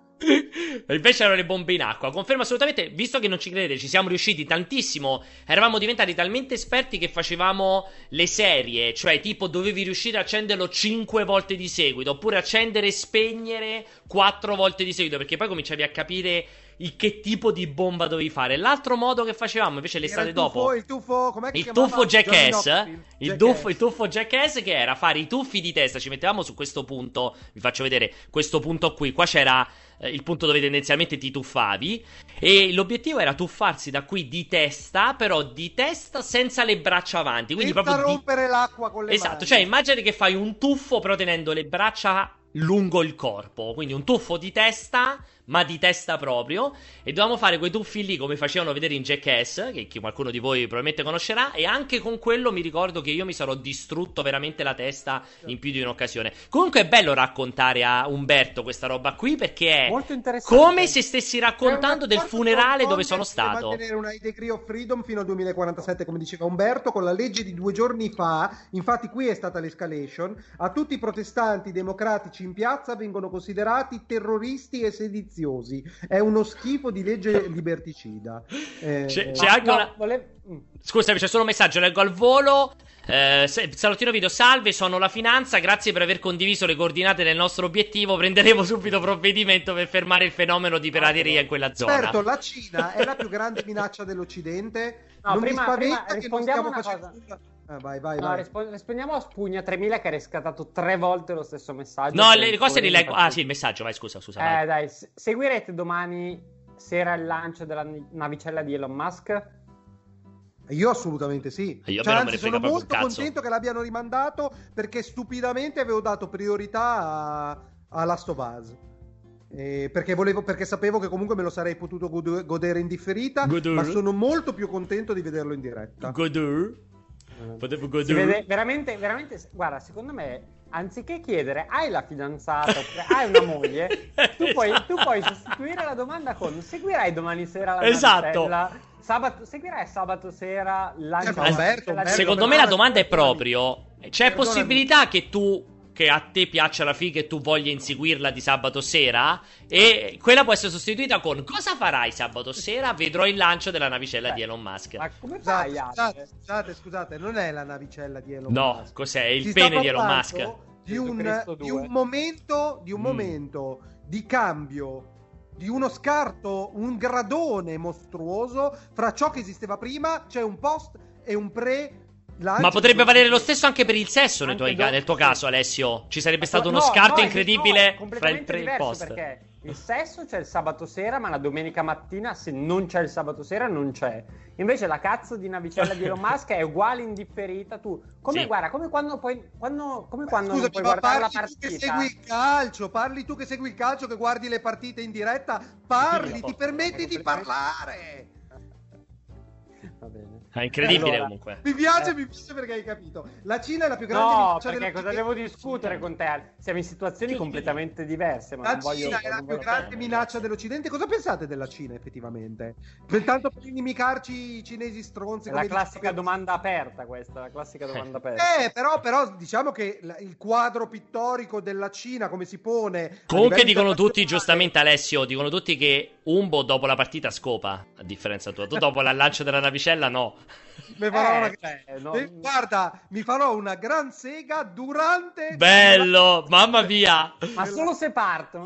Invece erano le bombe in acqua. Confermo assolutamente, visto che non ci credete, ci siamo riusciti tantissimo. Eravamo diventati talmente esperti che facevamo le serie, cioè tipo dovevi riuscire a accenderlo 5 volte di seguito, oppure accendere e spegnere 4 volte di seguito, perché poi cominciavi a capire il che tipo di bomba dovevi fare. L'altro modo che facevamo invece l'estate il tuffo- dopo. Il tuffo, com'è che Il tuffo Jackass, Knoxville. il, Jackass. tuffo, il tuffo Jackass che era fare i tuffi di testa, ci mettevamo su questo punto, vi faccio vedere questo punto qui, qua c'era eh, il punto dove tendenzialmente ti tuffavi e l'obiettivo era tuffarsi da qui di testa, però di testa senza le braccia avanti, quindi Senza proprio di... rompere l'acqua con le Esatto, mani. cioè immagini che fai un tuffo però tenendo le braccia lungo il corpo, quindi un tuffo di testa, ma di testa proprio, e dovevamo fare quei tuffi lì come facevano vedere in Jackass, che chi- qualcuno di voi probabilmente conoscerà, e anche con quello mi ricordo che io mi sarò distrutto veramente la testa in più di un'occasione. Comunque è bello raccontare a Umberto questa roba qui perché è Molto interessante. come se stessi raccontando del funerale dove sono stato. mantenere una degree of freedom fino al 2047, come diceva Umberto, con la legge di due giorni fa. Infatti, qui è stata l'escalation. A tutti i protestanti democratici in piazza vengono considerati terroristi e sediziosi. È uno schifo di legge liberticida. Eh, C'è- eh, c'è anche No, una- volevo- mm. Scusami, c'è solo un messaggio, leggo al volo. Eh, Salottino Video, salve, sono la finanza. Grazie per aver condiviso le coordinate del nostro obiettivo. Prenderemo subito provvedimento per fermare il fenomeno di pirateria in quella zona. Certo, la Cina è la più grande minaccia dell'Occidente. No, non prima- mi spaventa prima che non rispondiamo stiamo facendo cosa. Ah, vai, vai, No, vai. rispo- rispondiamo a Spugna 3000 che ha riscattato tre volte lo stesso messaggio. No, le cose li fuori leggo. Ah, sì, il messaggio, vai, scusa, scusa. Eh, vai. dai, se- seguirete domani sera il lancio della navicella di Elon Musk? Io assolutamente sì. Io a me Cioè, anzi, sono molto contento che l'abbiano rimandato perché stupidamente avevo dato priorità a, a Last of Us. Eh, perché, volevo, perché sapevo che comunque me lo sarei potuto gode- godere in differita, Godere. ma sono molto più contento di vederlo in diretta. Godur. Potevo Si godere. vede veramente, veramente, guarda, secondo me, anziché chiedere hai la fidanzata oppure hai una moglie, tu, puoi, tu puoi sostituire la domanda con seguirai domani sera la Esatto. Sabato, seguirai sabato sera lancio Eh, Secondo me la domanda è proprio: c'è Perdonami. possibilità che tu. Che a te piaccia la figa e tu voglia inseguirla di sabato sera? E quella può essere sostituita con cosa farai sabato sera? Vedrò il lancio della navicella Eh, di Elon Musk. Ma come Scusate, fai? Scusate, scusate, scusate, non è la navicella di Elon No, Musk. cos'è? Il Si pene di Elon Musk. Di un, di 2. un momento, di un Mm. momento di cambio, di uno scarto, un gradone mostruoso fra ciò che esisteva prima, c'è un post e un pre. Ma potrebbe valere lo stesso anche per il sesso nei Anche tuoi do- nel tuo caso, Alessio. Ci sarebbe stato uno No, scarto no, incredibile no, fra il completamente pre e il post. Perché il sesso c'è il sabato sera, ma la domenica mattina, se non c'è il sabato sera, non c'è. Invece la cazzo di navicella di Elon Musk è uguale indifferita. Tu, come Sì. guarda, come quando puoi, quando, come quando non Scusami, puoi ma guardare la parli tu che partita. segui il calcio, parli tu che segui il calcio, che guardi le partite in diretta, parli, ti permetti di parlare. È incredibile Allora, comunque. Mi piace, Eh. mi piace perché hai capito. La Cina è la più grande No, minaccia perché cosa devo discutere con te? Siamo in situazioni completamente diverse. Ma La non voglio, Cina è la non più voglio- grande minaccia dell'Occidente. Cosa pensate della Cina effettivamente? Tanto per inimicarci i cinesi stronzi. È la classica dicevo- domanda aperta questa, la classica domanda aperta. Eh, però, però diciamo che il quadro pittorico della Cina, come si pone... Comunque dicono tutti, giustamente Alessio, dicono tutti che Umbo dopo la partita scopa, a differenza tua. Tu dopo il lancio della navicella no. Mi farò Eh, una- cioè, no- Eh, Guarda, mi farò una gran sega durante... Bello, mamma mia. Ma solo se partono,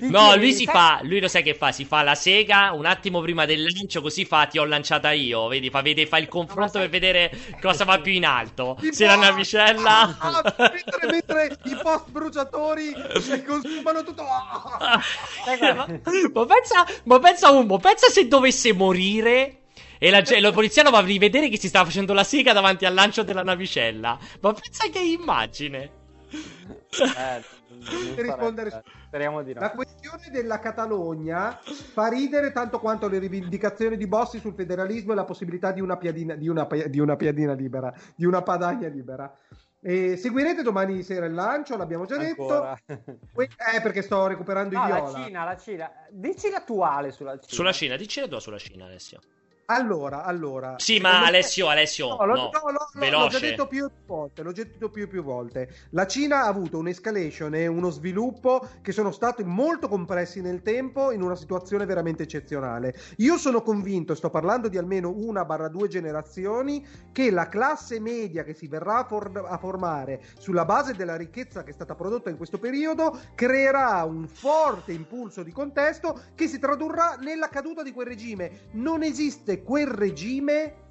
No, lui si fa, lui lo sai che fa, si fa la sega un attimo prima del lancio, così fa ti ho lanciata io, vedi, fa, vede- fa il confronto per vedere cosa va più in alto. Se la navicella... Ah, mentre, mentre i post bruciatori eh, consumano tutto... Ah! Ma, guarda- ma pensa, ma pensa Umbo, pensa se dovesse morire e la, la polizia lo va a rivedere che si stava facendo la sega davanti al lancio della navicella. Ma pensa che immagine. Eh, non rispondere sarebbe- Speriamo di no. La questione della Catalogna fa ridere tanto quanto le rivendicazioni di Bossi sul federalismo e la possibilità di una piadina, di una, di una piadina libera, di una padagna libera. E seguirete domani sera il lancio, l'abbiamo già Ancora. detto. Eh, perché sto recuperando No, i la viola. Cina, la Cina. Dici l'attuale sulla Cina. Sulla Cina, dici la tua sulla Cina, Alessio. Allora, allora. Sì, ma Alessio, Alessio, No, no, no, no, no, l'ho già detto più volte, l'ho già detto più più volte. La Cina ha avuto un'escalation e uno sviluppo che sono stati molto compressi nel tempo in una situazione veramente eccezionale. Io sono convinto, sto parlando di almeno una barra due generazioni, che la classe media che si verrà a, for- a formare sulla base della ricchezza che è stata prodotta in questo periodo creerà un forte impulso di contesto che si tradurrà nella caduta di quel regime. Non esiste quel regime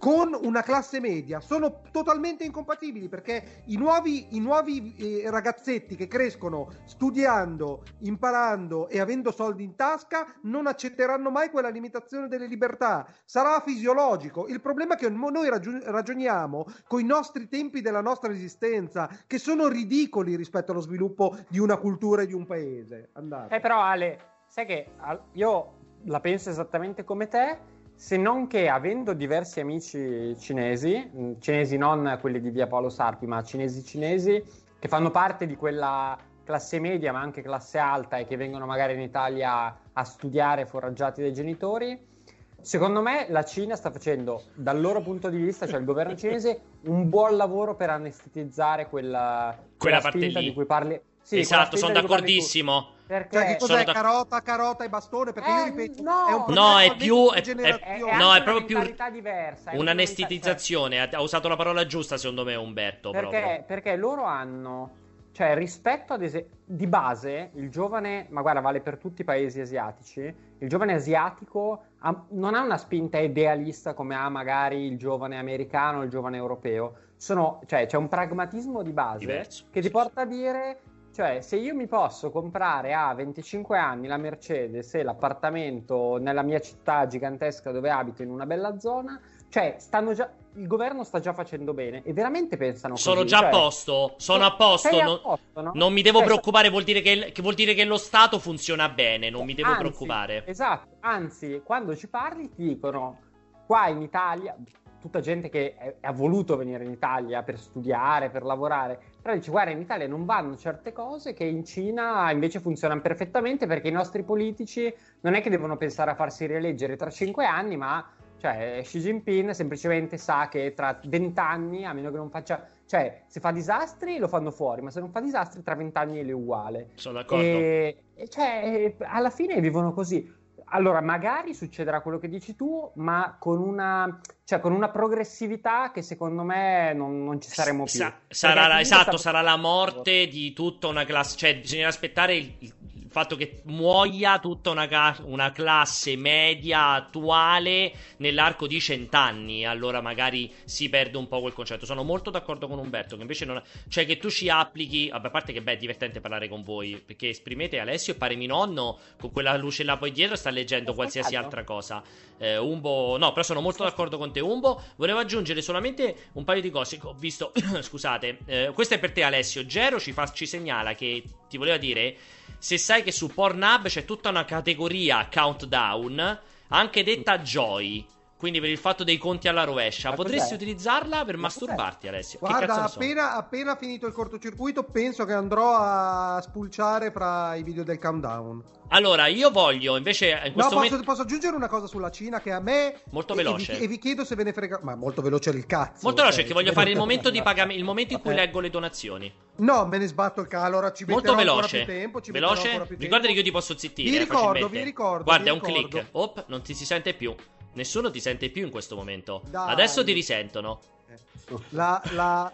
con una classe media sono totalmente incompatibili perché i nuovi, i nuovi eh, ragazzetti che crescono studiando, imparando e avendo soldi in tasca non accetteranno mai quella limitazione delle libertà. Sarà fisiologico. Il problema è che noi raggiu- ragioniamo con i nostri tempi della nostra esistenza, che sono ridicoli rispetto allo sviluppo di una cultura e di un paese. Andate. Eh, però, Ale, sai che io la penso esattamente come te, se non che avendo diversi amici cinesi, mh, cinesi non quelli di via Paolo Sarpi, ma cinesi cinesi, che fanno parte di quella classe media, ma anche classe alta e che vengono magari in Italia a studiare foraggiati dai genitori. Secondo me la Cina sta facendo, dal loro punto di vista, cioè il governo cinese, un buon lavoro per anestetizzare quella, Quella parte spinta lì. di cui parli. Sì, quella esatto, sono d'accordissimo. Perché Cioè, che cos'è da- carota, carota e bastone? Perché Eh, io ripeto, no. è un No, è più- è- è- è No, è una proprio più diversa, è Una mentalità- anestitizzazione, ha, ha usato la parola giusta secondo me Umberto. Perché, perché loro hanno, cioè rispetto ad esempio, di base, il giovane, ma guarda, vale per tutti i paesi asiatici, il giovane asiatico ha- non ha una spinta idealista come ha magari il giovane americano il giovane europeo. Sono, cioè, c'è un pragmatismo di base Diverso, che ti porta a dire, cioè, se io mi posso comprare a 25 anni la Mercedes e l'appartamento nella mia città gigantesca dove abito in una bella zona, cioè, stanno già, il governo sta già facendo bene e veramente pensano Sono così, già a cioè, posto, sono a posto. sei a non- posto, no? Non mi devo Cioè, preoccupare, vuol dire, che, che vuol dire che lo Stato funziona bene, non mi devo anzi, preoccupare. Esatto, anzi, quando ci parli ti dicono qua in Italia, tutta gente che è- ha voluto venire in Italia per studiare, per lavorare, però dici guarda in Italia non vanno certe cose che in Cina invece funzionano perfettamente perché i nostri politici non è che devono pensare a farsi rieleggere tra cinque anni, ma cioè Xi Jinping semplicemente sa che tra vent'anni, a meno che non faccia, cioè se fa disastri lo fanno fuori, ma se non fa disastri tra vent'anni è uguale. Sono d'accordo. E, e cioè, alla fine vivono così. Allora, magari succederà quello che dici tu, ma con una, cioè, con una progressività che secondo me non, non ci saremo più. Sa- sarà la, esatto, sarà la morte di tutta una classe. Cioè, bisogna aspettare il, il- il fatto che muoia tutta una, ca- una classe media attuale nell'arco di cent'anni. Allora magari si perde un po' quel concetto. Sono molto d'accordo con Umberto. Che invece non. Cioè, che tu ci applichi. Vabbè, a parte che beh, è divertente parlare con voi. Perché esprimete Alessio e pare mio nonno con quella luce là poi dietro sta leggendo qualsiasi altra cosa. Eh, Umbo, no, però sono molto d'accordo con te, Umbo. Volevo aggiungere solamente un paio di cose ho visto. Scusate, eh, questo è per te, Alessio. Gero ci, fa- ci segnala che ti voleva dire: se sai che su Pornhub c'è tutta una categoria countdown, anche detta Joy. Quindi per il fatto dei conti alla rovescia, Ma potresti cos'è? utilizzarla per Ma masturbarti, Alessio. che Guarda, appena, appena finito il cortocircuito, penso che andrò a spulciare fra i video del countdown. Allora, io voglio invece in No, questo posso, momento. posso aggiungere una cosa sulla Cina che a me. Molto veloce. E vi, e vi chiedo se ve ne frega. Ma molto veloce il cazzo. Molto veloce, cioè, che voglio fare il momento di pagamento, il momento in cui Vabbè. leggo le donazioni. No, me ne sbatto il calo. Allora ci Molto veloce. più tempo. Ci veloce. Ricordati che io ti posso zittire. Vi ricordo, vi ricordo, Guarda, vi è un ricordo. click. Op, non ti si sente più. Nessuno ti sente più in questo momento. Dai. Adesso ti risentono. La, la-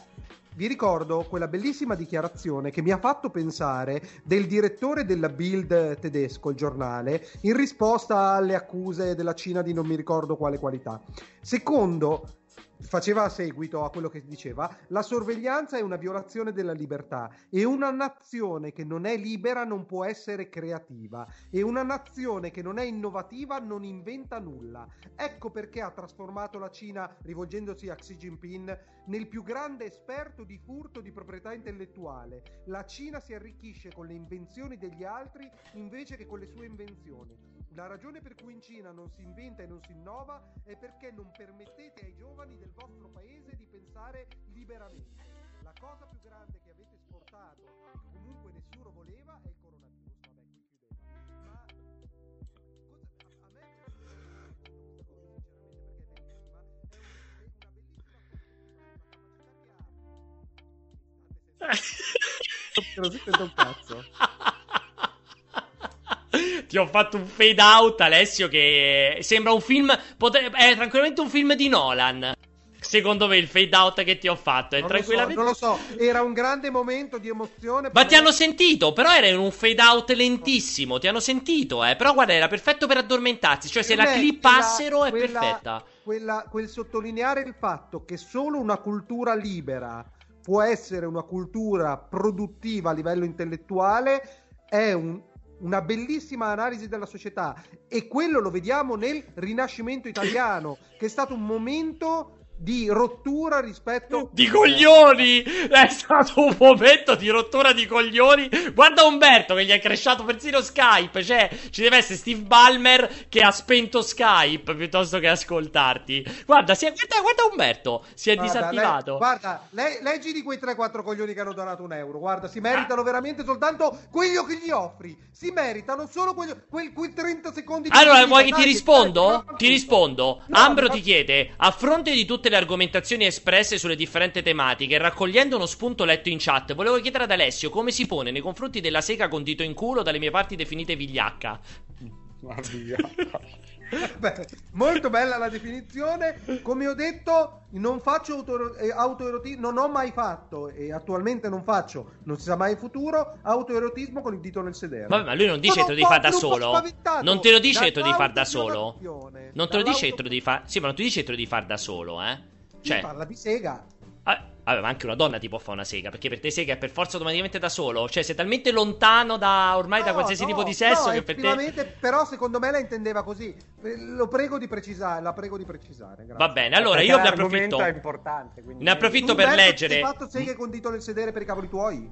Vi ricordo quella bellissima dichiarazione che mi ha fatto pensare del direttore della Bild tedesco, il giornale, in risposta alle accuse della Cina di non mi ricordo quale qualità. Secondo, faceva seguito a quello che diceva, la sorveglianza è una violazione della libertà e una nazione che non è libera non può essere creativa e una nazione che non è innovativa non inventa nulla. Ecco perché ha trasformato la Cina, rivolgendosi a Xi Jinping, nel più grande esperto di furto di proprietà intellettuale. La Cina si arricchisce con le invenzioni degli altri invece che con le sue invenzioni. La ragione per cui in Cina non si inventa e non si innova è perché non permettete ai giovani del vostro paese di pensare liberamente. La cosa più grande che avete esportato, che comunque nessuno voleva, è il coronavirus. Vabbè, qui chiudeva. Ma cosa, a, a me è questa cosa, sinceramente, perché è bellissima. È, un, è una bellissima cosa, una capacità che ha. State sentendo. Non sento un cazzo. Ti ho fatto un fade out, Alessio, che sembra un film. Potrebbe, è tranquillamente un film di Nolan. Secondo me il fade out che ti ho fatto è Non lo, so, tranquillamente. non lo so, era un grande momento di emozione. Ma ti me. hanno sentito, però era un fade out lentissimo. Ti hanno sentito, eh. Però guarda, era perfetto per addormentarsi. Cioè, se la clippassero è quella- perfetta. quella- quel sottolineare il fatto che solo una cultura libera può essere una cultura produttiva a livello intellettuale è un- una bellissima analisi della società e quello lo vediamo nel Rinascimento italiano che è stato un momento di rottura rispetto Di coglioni! È stato un momento di rottura di coglioni. Guarda Umberto che gli è crashato persino Skype. Cioè, ci deve essere Steve Ballmer che ha spento Skype piuttosto che ascoltarti. Guarda, si è- guarda, guarda Umberto, si è Guarda, disattivato. le- guarda, le- leggi di quei 3-4 coglioni che hanno donato un euro. Guarda, si meritano veramente soltanto quello che gli offri. Si meritano solo quelli, quel, quei 30 secondi di Allora, vuoi che ti rispondo? Ti rispondo. No, Ambro ma- ti chiede, a fronte di tutte le argomentazioni espresse sulle differenti tematiche, raccogliendo uno spunto letto in chat, volevo chiedere ad Alessio come si pone nei confronti della sega con dito in culo dalle mie parti definite vigliacca. Beh, molto bella la definizione. Come ho detto, non faccio eh, autoerotismo, non ho mai fatto e attualmente non faccio, non si sa mai in futuro, autoerotismo con il dito nel sedere. Vabbè, ma lui non dice che te lo un devi fare po' da solo. Non te lo dice che te lo devi fare da solo. Non te lo dice che te lo dall'auto- devi fare. Sì, ma non ti dice che te lo devi fare da solo, eh. Cioè, parla di sega. Vabbè, ma anche una donna ti può fare una sega. Perché per te sega è per forza automaticamente da solo. Cioè, sei talmente lontano da ormai da No, qualsiasi no, tipo di sesso no, che per te. però secondo me la intendeva così. Eh, Lo prego di precisare, la prego di precisare. grazie. Va bene, allora Perché io ne approfitto. è importante. quindi- Ne approfitto Tu, per leggere. Hai fatto seghe con dito nel sedere per i cavoli tuoi?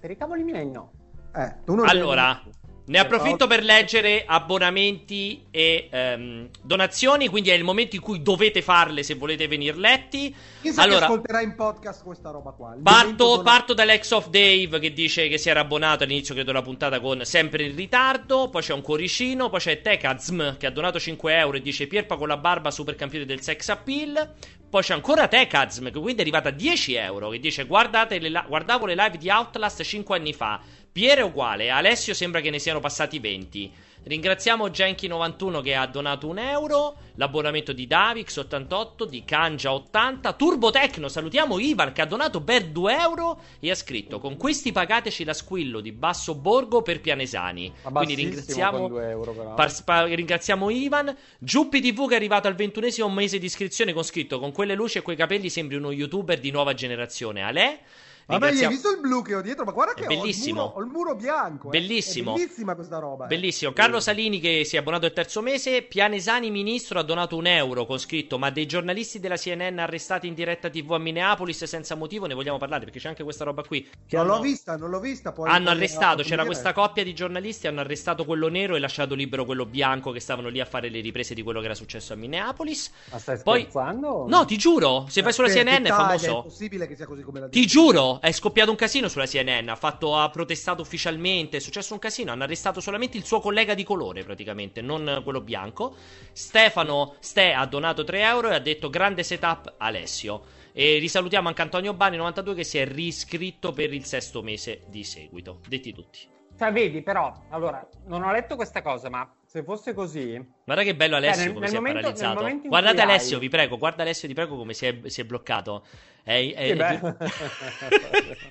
Per i cavoli miei no. Eh, tu non Allora, ne Eh, approfitto Paolo- per leggere abbonamenti e ehm, donazioni. Quindi è il momento in cui dovete farle se volete venire letti. Pensa allora- ascolterà in podcast questa roba qua. Parto, parto dall'ex of Dave che dice che si era abbonato all'inizio credo della puntata con sempre in ritardo. Poi c'è un cuoricino. Poi c'è Tekazm che ha donato 5 euro e dice Pierpa con la barba super campione del sex appeal. Poi c'è ancora Tekazm che quindi è arrivata a 10 euro che dice guardate le la- guardavo le live di Outlast 5 anni fa. Pierre è uguale, Alessio sembra che ne siano passati 20. Ringraziamo Genki91 che ha donato un euro, l'abbonamento di Davix88, di Kangia80, Turbotecno, salutiamo Ivan che ha donato per 2 euro e ha scritto con questi pagateci la squillo di Basso Borgo per Pianesani. Quindi ringraziamo, con 2 euro, par- spa- ringraziamo Ivan. Giuppi TV che è arrivato al ventunesimo mese di iscrizione con scritto con quelle luci e quei capelli sembri uno youtuber di nuova generazione. Ale. Vabbè, hai visto il blu che ho dietro? Ma guarda che ho il, bellissimo. muro, ho il muro bianco. eh. Bellissimo. È bellissima questa roba. eh. Bellissimo. Carlo Salini che si è abbonato il terzo mese. Pianesani ministro ha donato un euro con scritto: Ma dei giornalisti della CNN arrestati in diretta TV a Minneapolis senza motivo ne vogliamo parlare perché c'è anche questa roba qui. Che Non hanno, l'ho vista, non l'ho vista. Poi hanno arrestato, c'era questa coppia di giornalisti. Hanno arrestato quello nero e lasciato libero quello bianco che stavano lì a fare le riprese di quello che era successo a Minneapolis. Ma stai Poi- scherzando? No, ti giuro, se vai sulla CNN è Italia, È famoso. possibile che sia così come la Ti giuro, è scoppiato un casino sulla CNN. Ha, fatto, ha protestato ufficialmente. È successo un casino. Hanno arrestato solamente il suo collega di colore, praticamente, non quello bianco. Stefano Ste ha donato 3 euro e ha detto grande setup Alessio. E risalutiamo anche Antonio Bani 92 che si è riscritto per il sesto mese di seguito. Detti tutti. Cioè, vedi, però, allora, non ho letto questa cosa, ma se fosse così... Guarda che bello Alessio Eh, nel- come nel si è momento- nel paralizzato. Guardate cui hai- Alessio, vi prego, guarda Alessio, ti prego come si è, si è bloccato. È, è- Sì.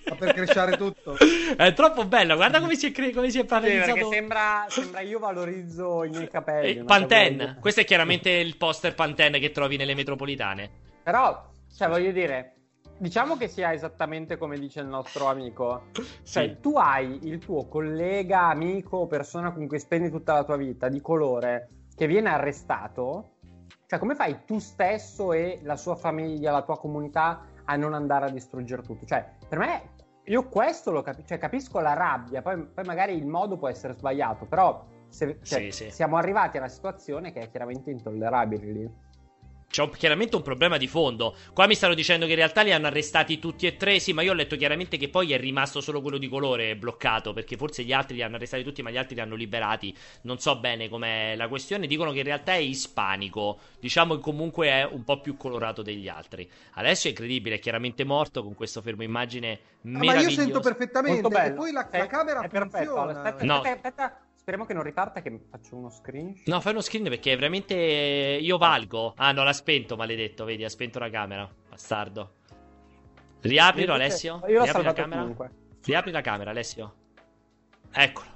Sta per crescere tutto. è troppo bello, guarda come si è, come si è Sì, paralizzato. perché sembra, sembra io valorizzo i miei capelli. Eh, Pantene. Questo è chiaramente il poster Pantene che trovi nelle metropolitane. Però, cioè, voglio dire, diciamo che sia esattamente come dice il nostro amico. Cioè, tu hai il tuo collega, amico, persona con cui spendi tutta la tua vita di colore che viene arrestato. Cioè, come fai tu stesso e la sua famiglia, la tua comunità a non andare a distruggere tutto? Cioè, per me, io questo lo capisco, cioè, capisco la rabbia, poi, poi magari il modo può essere sbagliato, però se- cioè, Sì, sì. siamo arrivati a una situazione che è chiaramente intollerabile lì. C'è un- chiaramente un problema di fondo. Qua mi stanno dicendo che in realtà li hanno arrestati tutti e tre. Sì, ma io ho letto chiaramente che poi è rimasto solo quello di colore bloccato. Perché forse gli altri li hanno arrestati tutti, ma gli altri li hanno liberati. Non so bene com'è la questione. Dicono che in realtà è ispanico. Diciamo che comunque è un po' più colorato degli altri. Adesso è incredibile, è chiaramente morto con questo fermo immagine Ah, ma io sento perfettamente. E poi la, È- la camera è perfetto. funziona. Aspetta, No. aspetta, aspetta. Speriamo che non riparta, che faccio uno screen. No, fai uno screen perché veramente io valgo. Ah, no, l'ha spento, maledetto. Vedi, ha spento la camera. Bastardo. Riaprilo, Alessio. Io l'ho Riapri la camera. comunque. Riapri la camera, Alessio. Eccolo.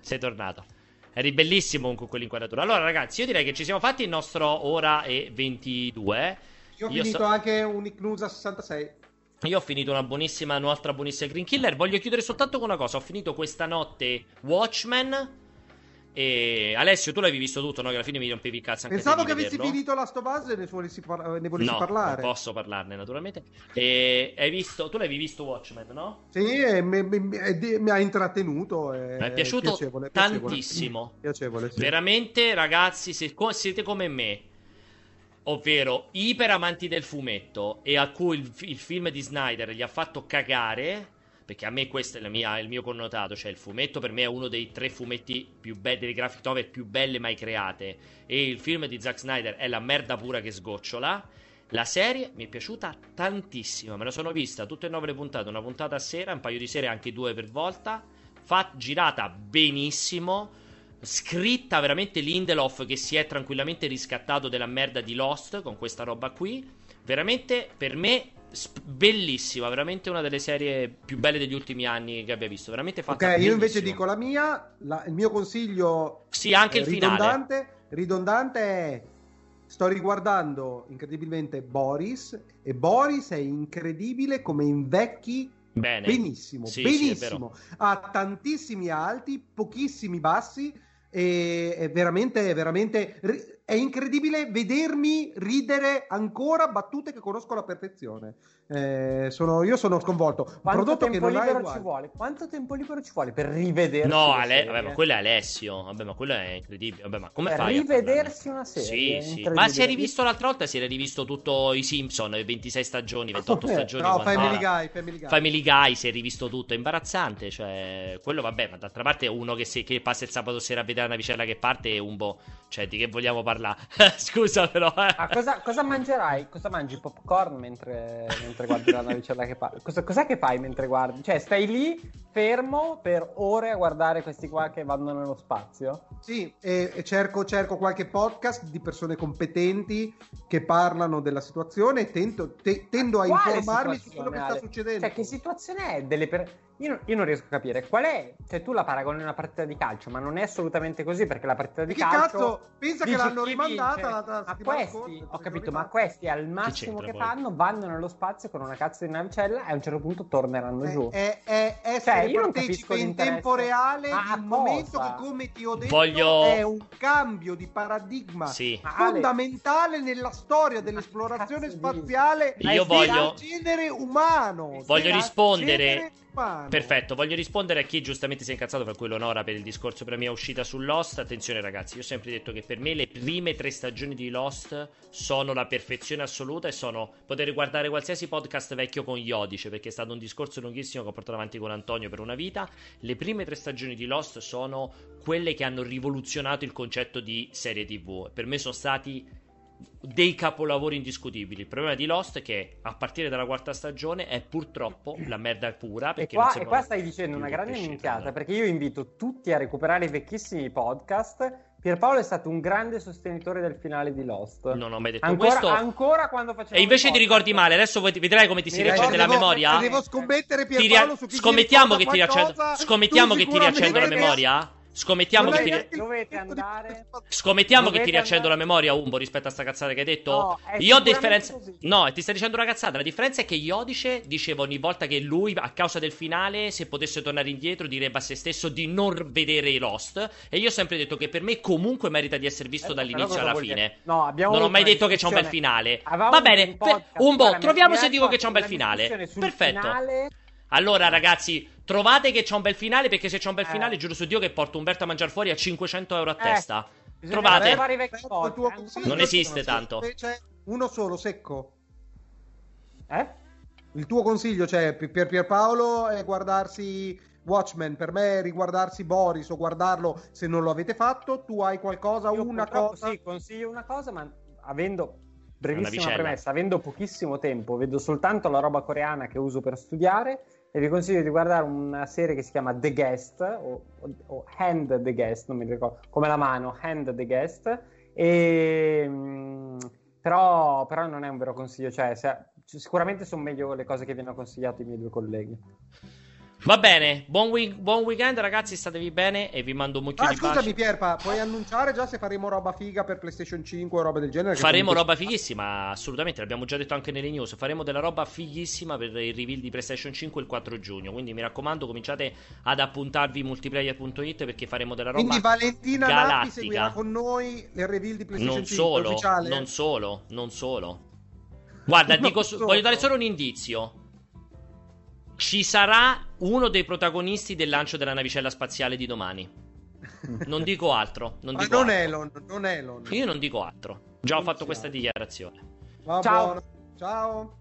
Sei tornato. Eri bellissimo con quell'inquadratura. Allora, ragazzi, io direi che ci siamo fatti il nostro ora e 22. Io ho Io finito so- anche un Icnusa 66. Io ho finito una buonissima, un'altra buonissima Green Killer. Voglio chiudere soltanto con una cosa. Ho finito questa notte Watchmen. E Alessio, tu l'avevi visto tutto, no? Che alla fine mi rompevi il cazzo anche Pensavo che avessi vederlo. finito la Stovaz e ne volessi, par- ne volessi no, parlare. non posso parlarne naturalmente. E hai visto, tu l'avevi visto Watchmen, no? Sì, e mi, mi- mi ha intrattenuto. e- Mi è piaciuto piacevole, piacevole. tantissimo. Piacevole, sì. Veramente, ragazzi, se siete come me, ovvero iper amanti del fumetto e a cui il, il film di Snyder gli ha fatto cagare. Perché a me questo è mia- il mio connotato. Cioè, il fumetto per me è uno dei tre fumetti più belli, delle graphic novel più belle mai create. E il film di Zack Snyder è la merda pura che sgocciola. La serie mi è piaciuta tantissimo. Me la sono vista tutte e nove le puntate, una puntata a sera, un paio di sere anche due per volta. Fa- girata benissimo. Scritta veramente Lindelof che si è tranquillamente riscattato della merda di Lost con questa roba qui. Veramente per me sp- bellissima, veramente una delle serie più belle degli ultimi anni che abbia visto. Veramente fatta Ok, io invece dico la mia. la- il mio consiglio Sì, anche il finale. ridondante, ridondante è. Sto riguardando incredibilmente Boris. E Boris è incredibile come invecchi Bene. benissimo. Sì, sì, benissimo. ha tantissimi alti, pochissimi bassi. E è veramente, è veramente. È incredibile vedermi ridere ancora battute che conosco alla perfezione. Eh, sono- io sono sconvolto. Quanto prodotto tempo libero ci vuole? Quanto tempo libero ci vuole per rivedersi No, Ale- vabbè, ma quello è Alessio. Vabbè, ma quello è incredibile. Vabbè, ma come Per fai? a rivedersi una serie, Sì, sì. Ma si è rivisto l'altra volta? Si era rivisto tutto i Simpson, 26 stagioni, 28 Eh, stagioni. No, Family. Guy, Family Guy. Family Guy si è rivisto tutto, è imbarazzante. Cioè, quello vabbè, ma d'altra parte uno che, si- che passa il sabato sera a vedere una vicenda che parte è un boh. Cioè, di che vogliamo parlare? Scusa, però. eh. Ma cosa, cosa mangerai? Cosa mangi? Popcorn mentre, mentre guardi la navicella che parla? Cosa, cos'è che fai mentre guardi? Cioè, stai lì fermo per ore a guardare questi qua che vanno nello spazio? Sì, e, e cerco, cerco qualche podcast di persone competenti che parlano della situazione e tento, te- tendo a Quale informarmi su quello che sta succedendo. Cioè, che situazione è delle per... io, non, io non riesco a capire qual è. Cioè, tu la paragoni a una partita di calcio, ma non è assolutamente così perché la partita di Che calcio. cazzo? Pensa che l'hanno rimandata la- la Ma settimana questi, scorsa, ho capito, ma questi al massimo che fanno vanno nello spazio con una cazzo di navicella e a un certo punto torneranno È, giù. è, è essere Cioè, io non partecipe capisco in tempo reale Ma di a un momento che, come ti ho detto, Voglio- è un cambio di paradigma Sì. Ma Ale, fondamentale nella storia dell'esplorazione spaziale Io del voglio- genere umano. Voglio Del rispondere- genere umano. Perfetto, voglio rispondere a chi giustamente si è incazzato per quello Nora per il discorso per la mia uscita su Lost. Attenzione ragazzi, io ho sempre detto che per me le prime tre stagioni di Lost sono la perfezione assoluta e sono potete guardare qualsiasi podcast vecchio con Iodice perché è stato un discorso lunghissimo che ho portato avanti con Antonio per una vita. Le prime tre stagioni di Lost sono quelle che hanno rivoluzionato il concetto di serie TV. Per me sono stati dei capolavori indiscutibili. Il problema di Lost è che a partire dalla quarta stagione è purtroppo la merda pura. E Perché qua, e qua stai dicendo una grande minchiata perché io invito tutti a recuperare i vecchissimi podcast. Pierpaolo è stato un grande sostenitore del finale di Lost. Non ho mai detto ancora, questo. ancora quando faceva E invece ti ricordi male, adesso vedrai come ti si riaccende la memoria. Devo scommettere Ti ria- Pierpaolo su chi scommettiamo che ti riaccendo, qualcosa, scommettiamo che ti riaccendo la ne- memoria. Scommettiamo Non che ti, Dovete andare- scommettiamo che ti Dovete riaccendo la andare- memoria, Umbo, rispetto a sta cazzata che hai detto. No, Io differenza. così. No, e ti stai dicendo una cazzata. La differenza è che Iodice diceva ogni volta che lui, a causa del finale, se potesse tornare indietro, direbbe a se stesso di non vedere i Lost. E io ho sempre detto che per me comunque merita di essere visto Eh, dall'inizio alla fine. No, abbiamo Non ho mai detto che c'è un bel finale. Avevamo Va bene, un podcast, fe- Umbo, troviamo se dico che c'è un bel finale. Perfetto. finale. Allora, ragazzi, trovate che c'è un bel finale. Perché se c'è un bel Eh. finale, giuro su Dio che porto Umberto a mangiare fuori a 500 euro a Eh, testa. bisogna Trovate. tuo Eh, consiglio. Non esiste tanto. C'è, Uno solo, secco. Eh? Il tuo consiglio, cioè, per Pierpaolo è guardarsi Watchmen, per me riguardarsi Boris o guardarlo se non lo avete fatto. Tu hai qualcosa, Io una cosa? Sì, consiglio una cosa, ma avendo brevissima premessa, avendo pochissimo tempo, vedo soltanto la roba coreana che uso per studiare vi consiglio di guardare una serie che si chiama The Guest o, o- o Hand the Guest, non mi ricordo, come la mano, Hand the Guest e mm, però, però non è un vero consiglio, cioè se- sicuramente sono meglio le cose che vi hanno consigliato i miei due colleghi. Va bene, buon, week- buon weekend ragazzi, statevi bene e vi mando un mucchio Ah, di scusami baci. Pierpa, puoi annunciare già se faremo roba figa per PlayStation 5 o roba del genere? Faremo roba fighissima, assolutamente, l'abbiamo già detto anche nelle news. Faremo della roba fighissima per il reveal di PlayStation 5 il 4 giugno. Quindi mi raccomando, cominciate ad appuntarvi multiplayer.it perché faremo della roba Quindi Valentina Nappi seguirà con noi il reveal di PlayStation non 5 solo, ufficiale. non solo, non solo. Guarda, dico voglio dare solo un indizio. Ci sarà uno dei protagonisti del lancio della navicella spaziale di domani. Non dico altro. Non Ma dico non altro. Elon, non Elon. Io non dico altro. Già ho fatto questa dichiarazione. Va Ciao. buono. Ciao.